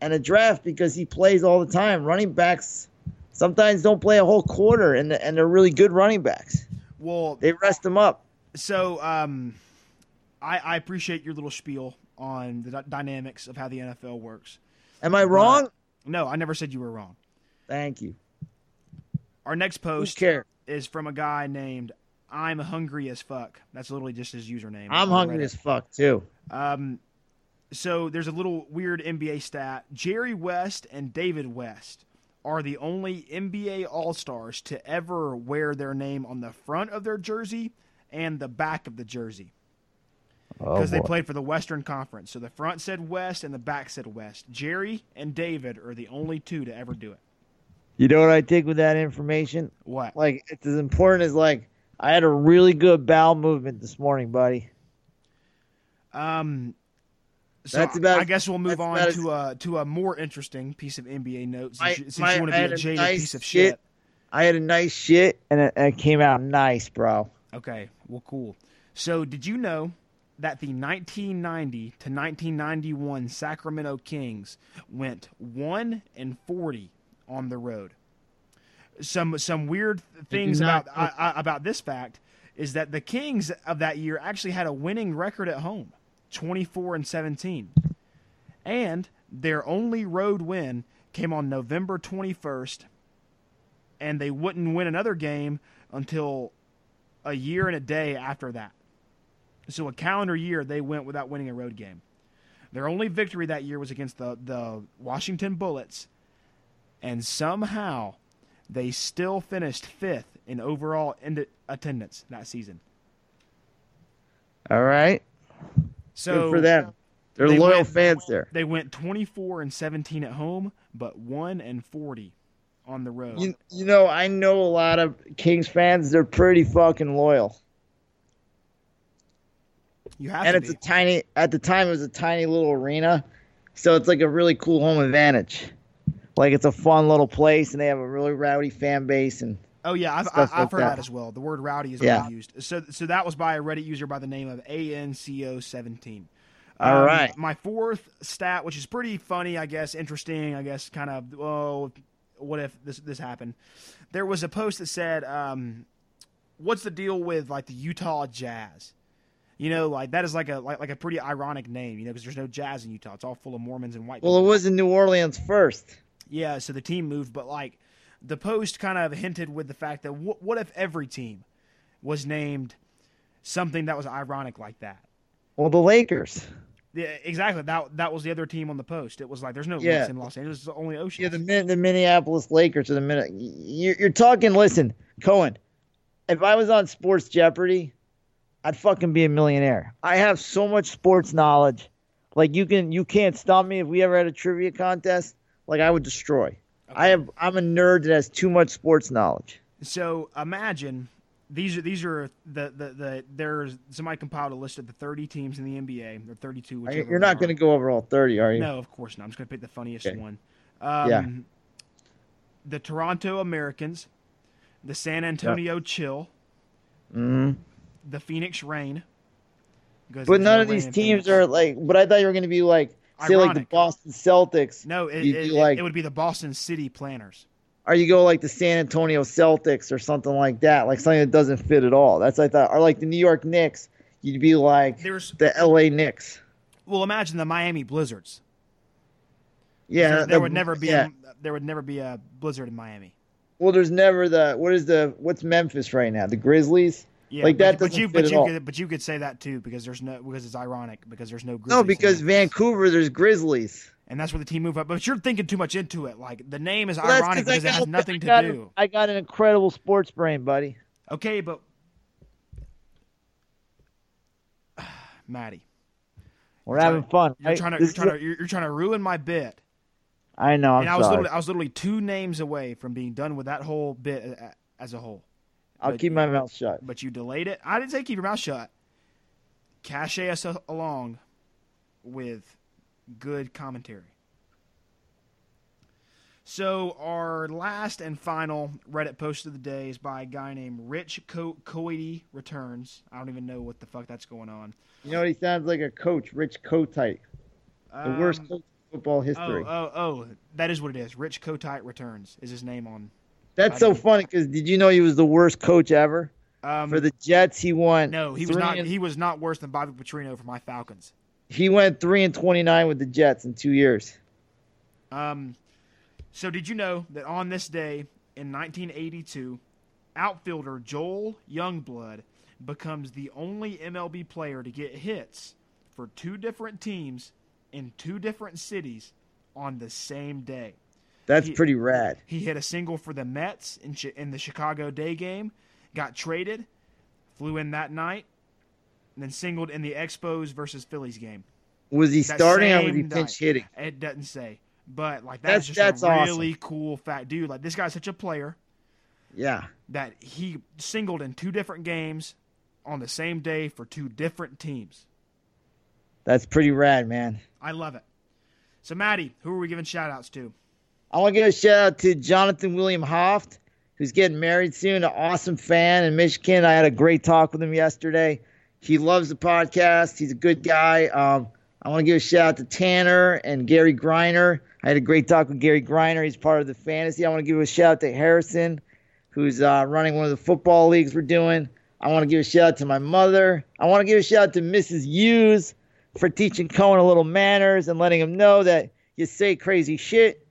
and a draft because he plays all the time. Running backs sometimes don't play a whole quarter, and and they're really good running backs. Well, They rest them up. so um, I, I appreciate your little spiel on the dy- dynamics of how the NFL works. Am I wrong? No, I never said you were wrong. Thank you. Our next post is from a guy named I'm hungry as fuck. That's literally just his username. I'm hungry as fuck too. Um, so there's a little weird NBA stat. Jerry West and David West are the only NBA All Stars to ever wear their name on the front of their jersey and the back of the jersey Oh, because they played for the Western Conference. So the front said West and the back said West. Jerry and David are the only two to ever do it. You know what I take with that information? What? Like it's as important as like I had a really good bowel movement this morning, buddy. Um, so That's about- I guess we'll move on as- to a to a more interesting piece of NBA notes. Since, you- since my- you want to be a jaded nice piece of shit. shit. I had a nice shit and it, and it came out nice, bro. Okay, well, cool. So, did you know that the 1990 to 1991 Sacramento Kings went one and 40 on the road? Some some weird things not about I, I, about this fact is that the Kings of that year actually had a winning record at home, 24 and 17, and their only road win came on November 21st, and they wouldn't win another game until a year and a day after that. So a calendar year they went without winning a road game. Their only victory that year was against the the Washington Bullets, and somehow they still finished fifth in overall in attendance that season. All right. So Good for them. They're they loyal went- fans there. They went 24 and 17 at home, but 1 and 40 on the road. You, you know, I know a lot of Kings fans. They're pretty fucking loyal. you have And it's be. a tiny, at the time, it was a tiny little arena. So it's like a really cool home advantage. Like it's a fun little place and they have a really rowdy fan base. And Oh yeah, I've, I've like heard that. that. as well. The word "rowdy" is Yeah. used. So, so that was by a Reddit user by the name of ANCO17. All Um, right. My fourth stat, which is pretty funny, I guess, interesting, I guess, kind of. Oh, what if this this happened? There was a post that said, um, "What's the deal with like the Utah Jazz?" You know, like that is like a like, like a pretty ironic name, you know, because there's no jazz in Utah. It's all full of Mormons and white. well, it was in New Orleans first. Yeah, so the team moved, but like the post kind of hinted with the fact that wh- what if every team was named something that was ironic like that? Well, the Lakers. Yeah, exactly. That that was the other team on the post. It was like there's no Yeah. lakes in Los Angeles, it's only oceans. Yeah, the Min- the Minneapolis Lakers are the minute. You're, you're talking. Listen, Cohen. If I was on Sports Jeopardy, I'd fucking be a millionaire. I have so much sports knowledge. Like you can, you can't stop me if we ever had a trivia contest. Like I would destroy. I have. I'm a nerd that has too much sports knowledge. So imagine these are these are the the, the there's somebody compiled a list of the 30 teams in the NBA or 32. Are- whichever You're not going to go over all 30, are you? No, of course not. I'm just going to pick the funniest Okay. one. Um, Yeah. The Toronto Americans, the San Antonio Chill, hmm the Phoenix Rain. But none of these teams are like. But I thought you were going to be like, say, like the Boston Celtics. No, it, it, like- it would be the Boston City Planners. or you go like the San Antonio Celtics or something like that, like something that doesn't fit at all. That's what I thought. Or like the New York Knicks, you'd be like There's the LA Knicks. well, imagine the Miami Blizzards. Yeah, there, there the- would never be Yeah. a, there would never be a blizzard in Miami. Well, there's never the what is the what's Memphis right now? The Grizzlies. Yeah, Like, but, that but you but you could but you could say that too because there's no because it's ironic because there's no No, Grizzlies in because. Vancouver, there's Grizzlies. and that's where the team moved up. But you're thinking too much into it. Like the name is Well, ironic because it has nothing to got do. I got an incredible sports brain, buddy. Okay, but Matty, We're having fun. You're right? trying to you're trying is- to you're, you're trying to ruin my bit. I know. I'm and I was sorry. literally I was literally two names away from being done with that whole bit uh, uh, as a whole. I'll but- keep my mouth shut. But you delayed it. I didn't say keep your mouth shut. Cache us along with good commentary. So our last and final Reddit post of the day is by a guy named Rich Co- Coity Returns. I don't even know what the fuck that's going on. You know what? He sounds like a coach, Rich Kotite, the worst Um, coach in football Oh, history. oh, oh! That is what it is. Rich Kotite Returns is his name on. That's so funny because did you know he was the worst coach ever Um, for the Jets? He won. no, he was not. and- He was not worse than Bobby Petrino for my Falcons. he went three and twenty nine with the Jets in two years. Um, so did you know that on this day in 1982, outfielder Joel Youngblood becomes the only MLB player to get hits for two different teams in two different cities on the same day? That's He- pretty rad. He hit a single for the Mets in, in the Chicago Day game, got traded, flew in that night, and then singled in the Expos versus Phillies game. Was he That starting or was he pinch hitting? It doesn't say, but like That's- that's, that's just a awesome. really cool fact, dude. Like this guy's such a player Yeah. that he singled in two different games on the same day for two different teams. That's pretty rad, man. I love it. So, Matty, who are we giving shout outs to? I want to give a shout out to Jonathan William Hoft, who's getting married soon. An awesome fan in Michigan. I had a great talk with him yesterday. He loves the podcast. He's a good guy. Um, I want to give a shout out to Tanner and Gary Griner. I had a great talk with Gary Griner. He's part of the fantasy. I want to give a shout out to Harrison, who's uh, running one of the football leagues we're doing. I want to give a shout out to my mother. I want to give a shout out to Mrs. Hughes for teaching Cohen a little manners and letting him know that you say crazy shit,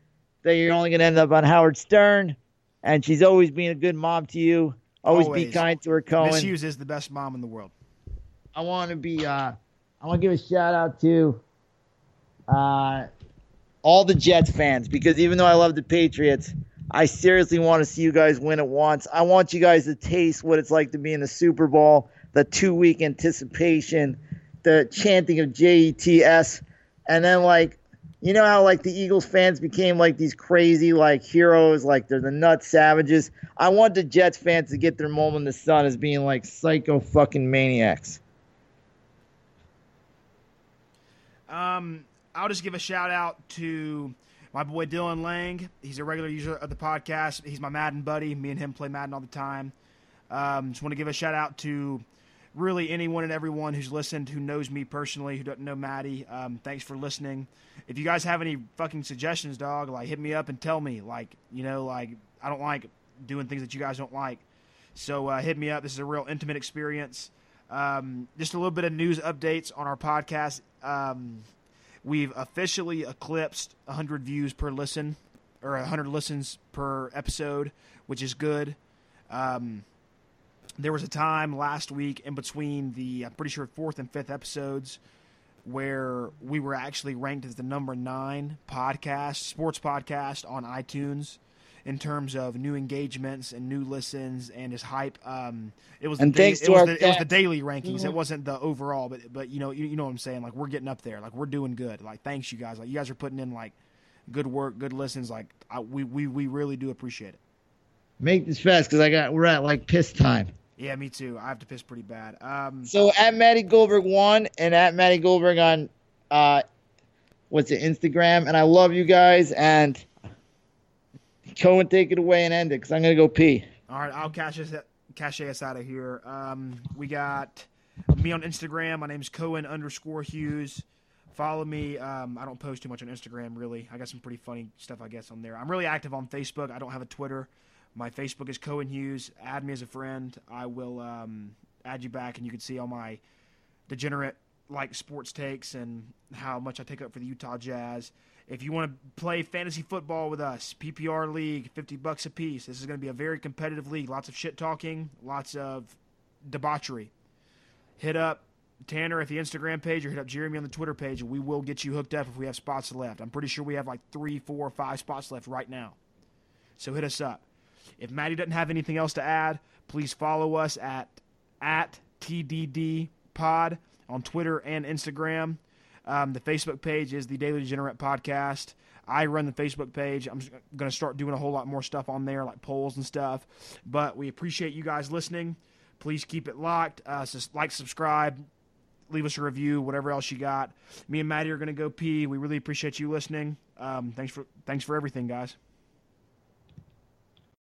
that you're only going to end up on Howard Stern. And she's always being a good mom to you. Always, be kind to her, Cohen. Miss Hughes is the best mom in the world. I want to be. Uh, I want to give a shout out to uh, all the Jets fans because even though I love the Patriots, I seriously want to see you guys win it once. I want you guys to taste what it's like to be in the Super Bowl, the two week anticipation, the chanting of J E T S, and then like. You know how like the Eagles fans became like these crazy like heroes, like they're the nut savages. I want the Jets fans to get their moment in the sun as being like psycho fucking maniacs. Um, I'll just give a shout out to my boy Dylan Lang. He's a regular user of the podcast. He's my Madden buddy. Me and him play Madden all the time. Um, just want to give a shout out to really anyone and everyone who's listened, who knows me personally, who doesn't know Matty. Um, thanks for listening. If you guys have any fucking suggestions, dog, like hit me up and tell me. Like, you know, like I don't like doing things that you guys don't like. So uh, hit me up. This is a real intimate experience. Um, just a little bit of news updates on our podcast. Um, we've officially eclipsed 100 views per listen, or 100 listens per episode, which is good. Um, there was a time last week in between the, I'm pretty sure, fourth and fifth episodes where we were actually ranked as the number nine podcast, sports podcast on iTunes in terms of new engagements and new listens and his hype. Um, it was And the da- thanks it to was the, it was the daily rankings. It wasn't the overall, but but you know you, you know what I'm saying. Like we're getting up there. Like we're doing good. Like thanks you guys. Like you guys are putting in like good work, good listens. Like I, we we we really do appreciate it. Make this fast because I got we're at like piss time. Yeah, me too. I have to piss pretty bad. Um, So at Matty Goldberg one and at Matty Goldberg on uh what's it, Instagram. And I love you guys and Cohen take it away and end it because I'm gonna go pee. All right, I'll cash us cash us out of here. Um, we got me on Instagram. My name's Cohen underscore Hughes. Follow me. Um, I don't post too much on Instagram really. I got some pretty funny stuff I guess on there. I'm really active on Facebook. I don't have a Twitter. My Facebook is Cohen Hughes. Add me as a friend. I will um, add you back, and you can see all my degenerate like sports takes and how much I take up for the Utah Jazz. If you want to play fantasy football with us, PPR league, 50 bucks a piece. This is going to be a very competitive league. Lots of shit talking, lots of debauchery. Hit up Tanner at the Instagram page or hit up Jeremy on the Twitter page, and we will get you hooked up if we have spots left. I'm pretty sure we have like three, four, five spots left right now. So hit us up. If Matty doesn't have anything else to add, please follow us at at TDD Pod on Twitter and Instagram. Um, the Facebook page is the Daily Degenerate Podcast. I run the Facebook page. I'm going to start doing a whole lot more stuff on there, like polls and stuff. But we appreciate you guys listening. Please keep it locked. Uh, like, subscribe, leave us a review, whatever else you got. Me and Matty are going to go pee. We really appreciate you listening. Um, thanks for thanks for everything, guys.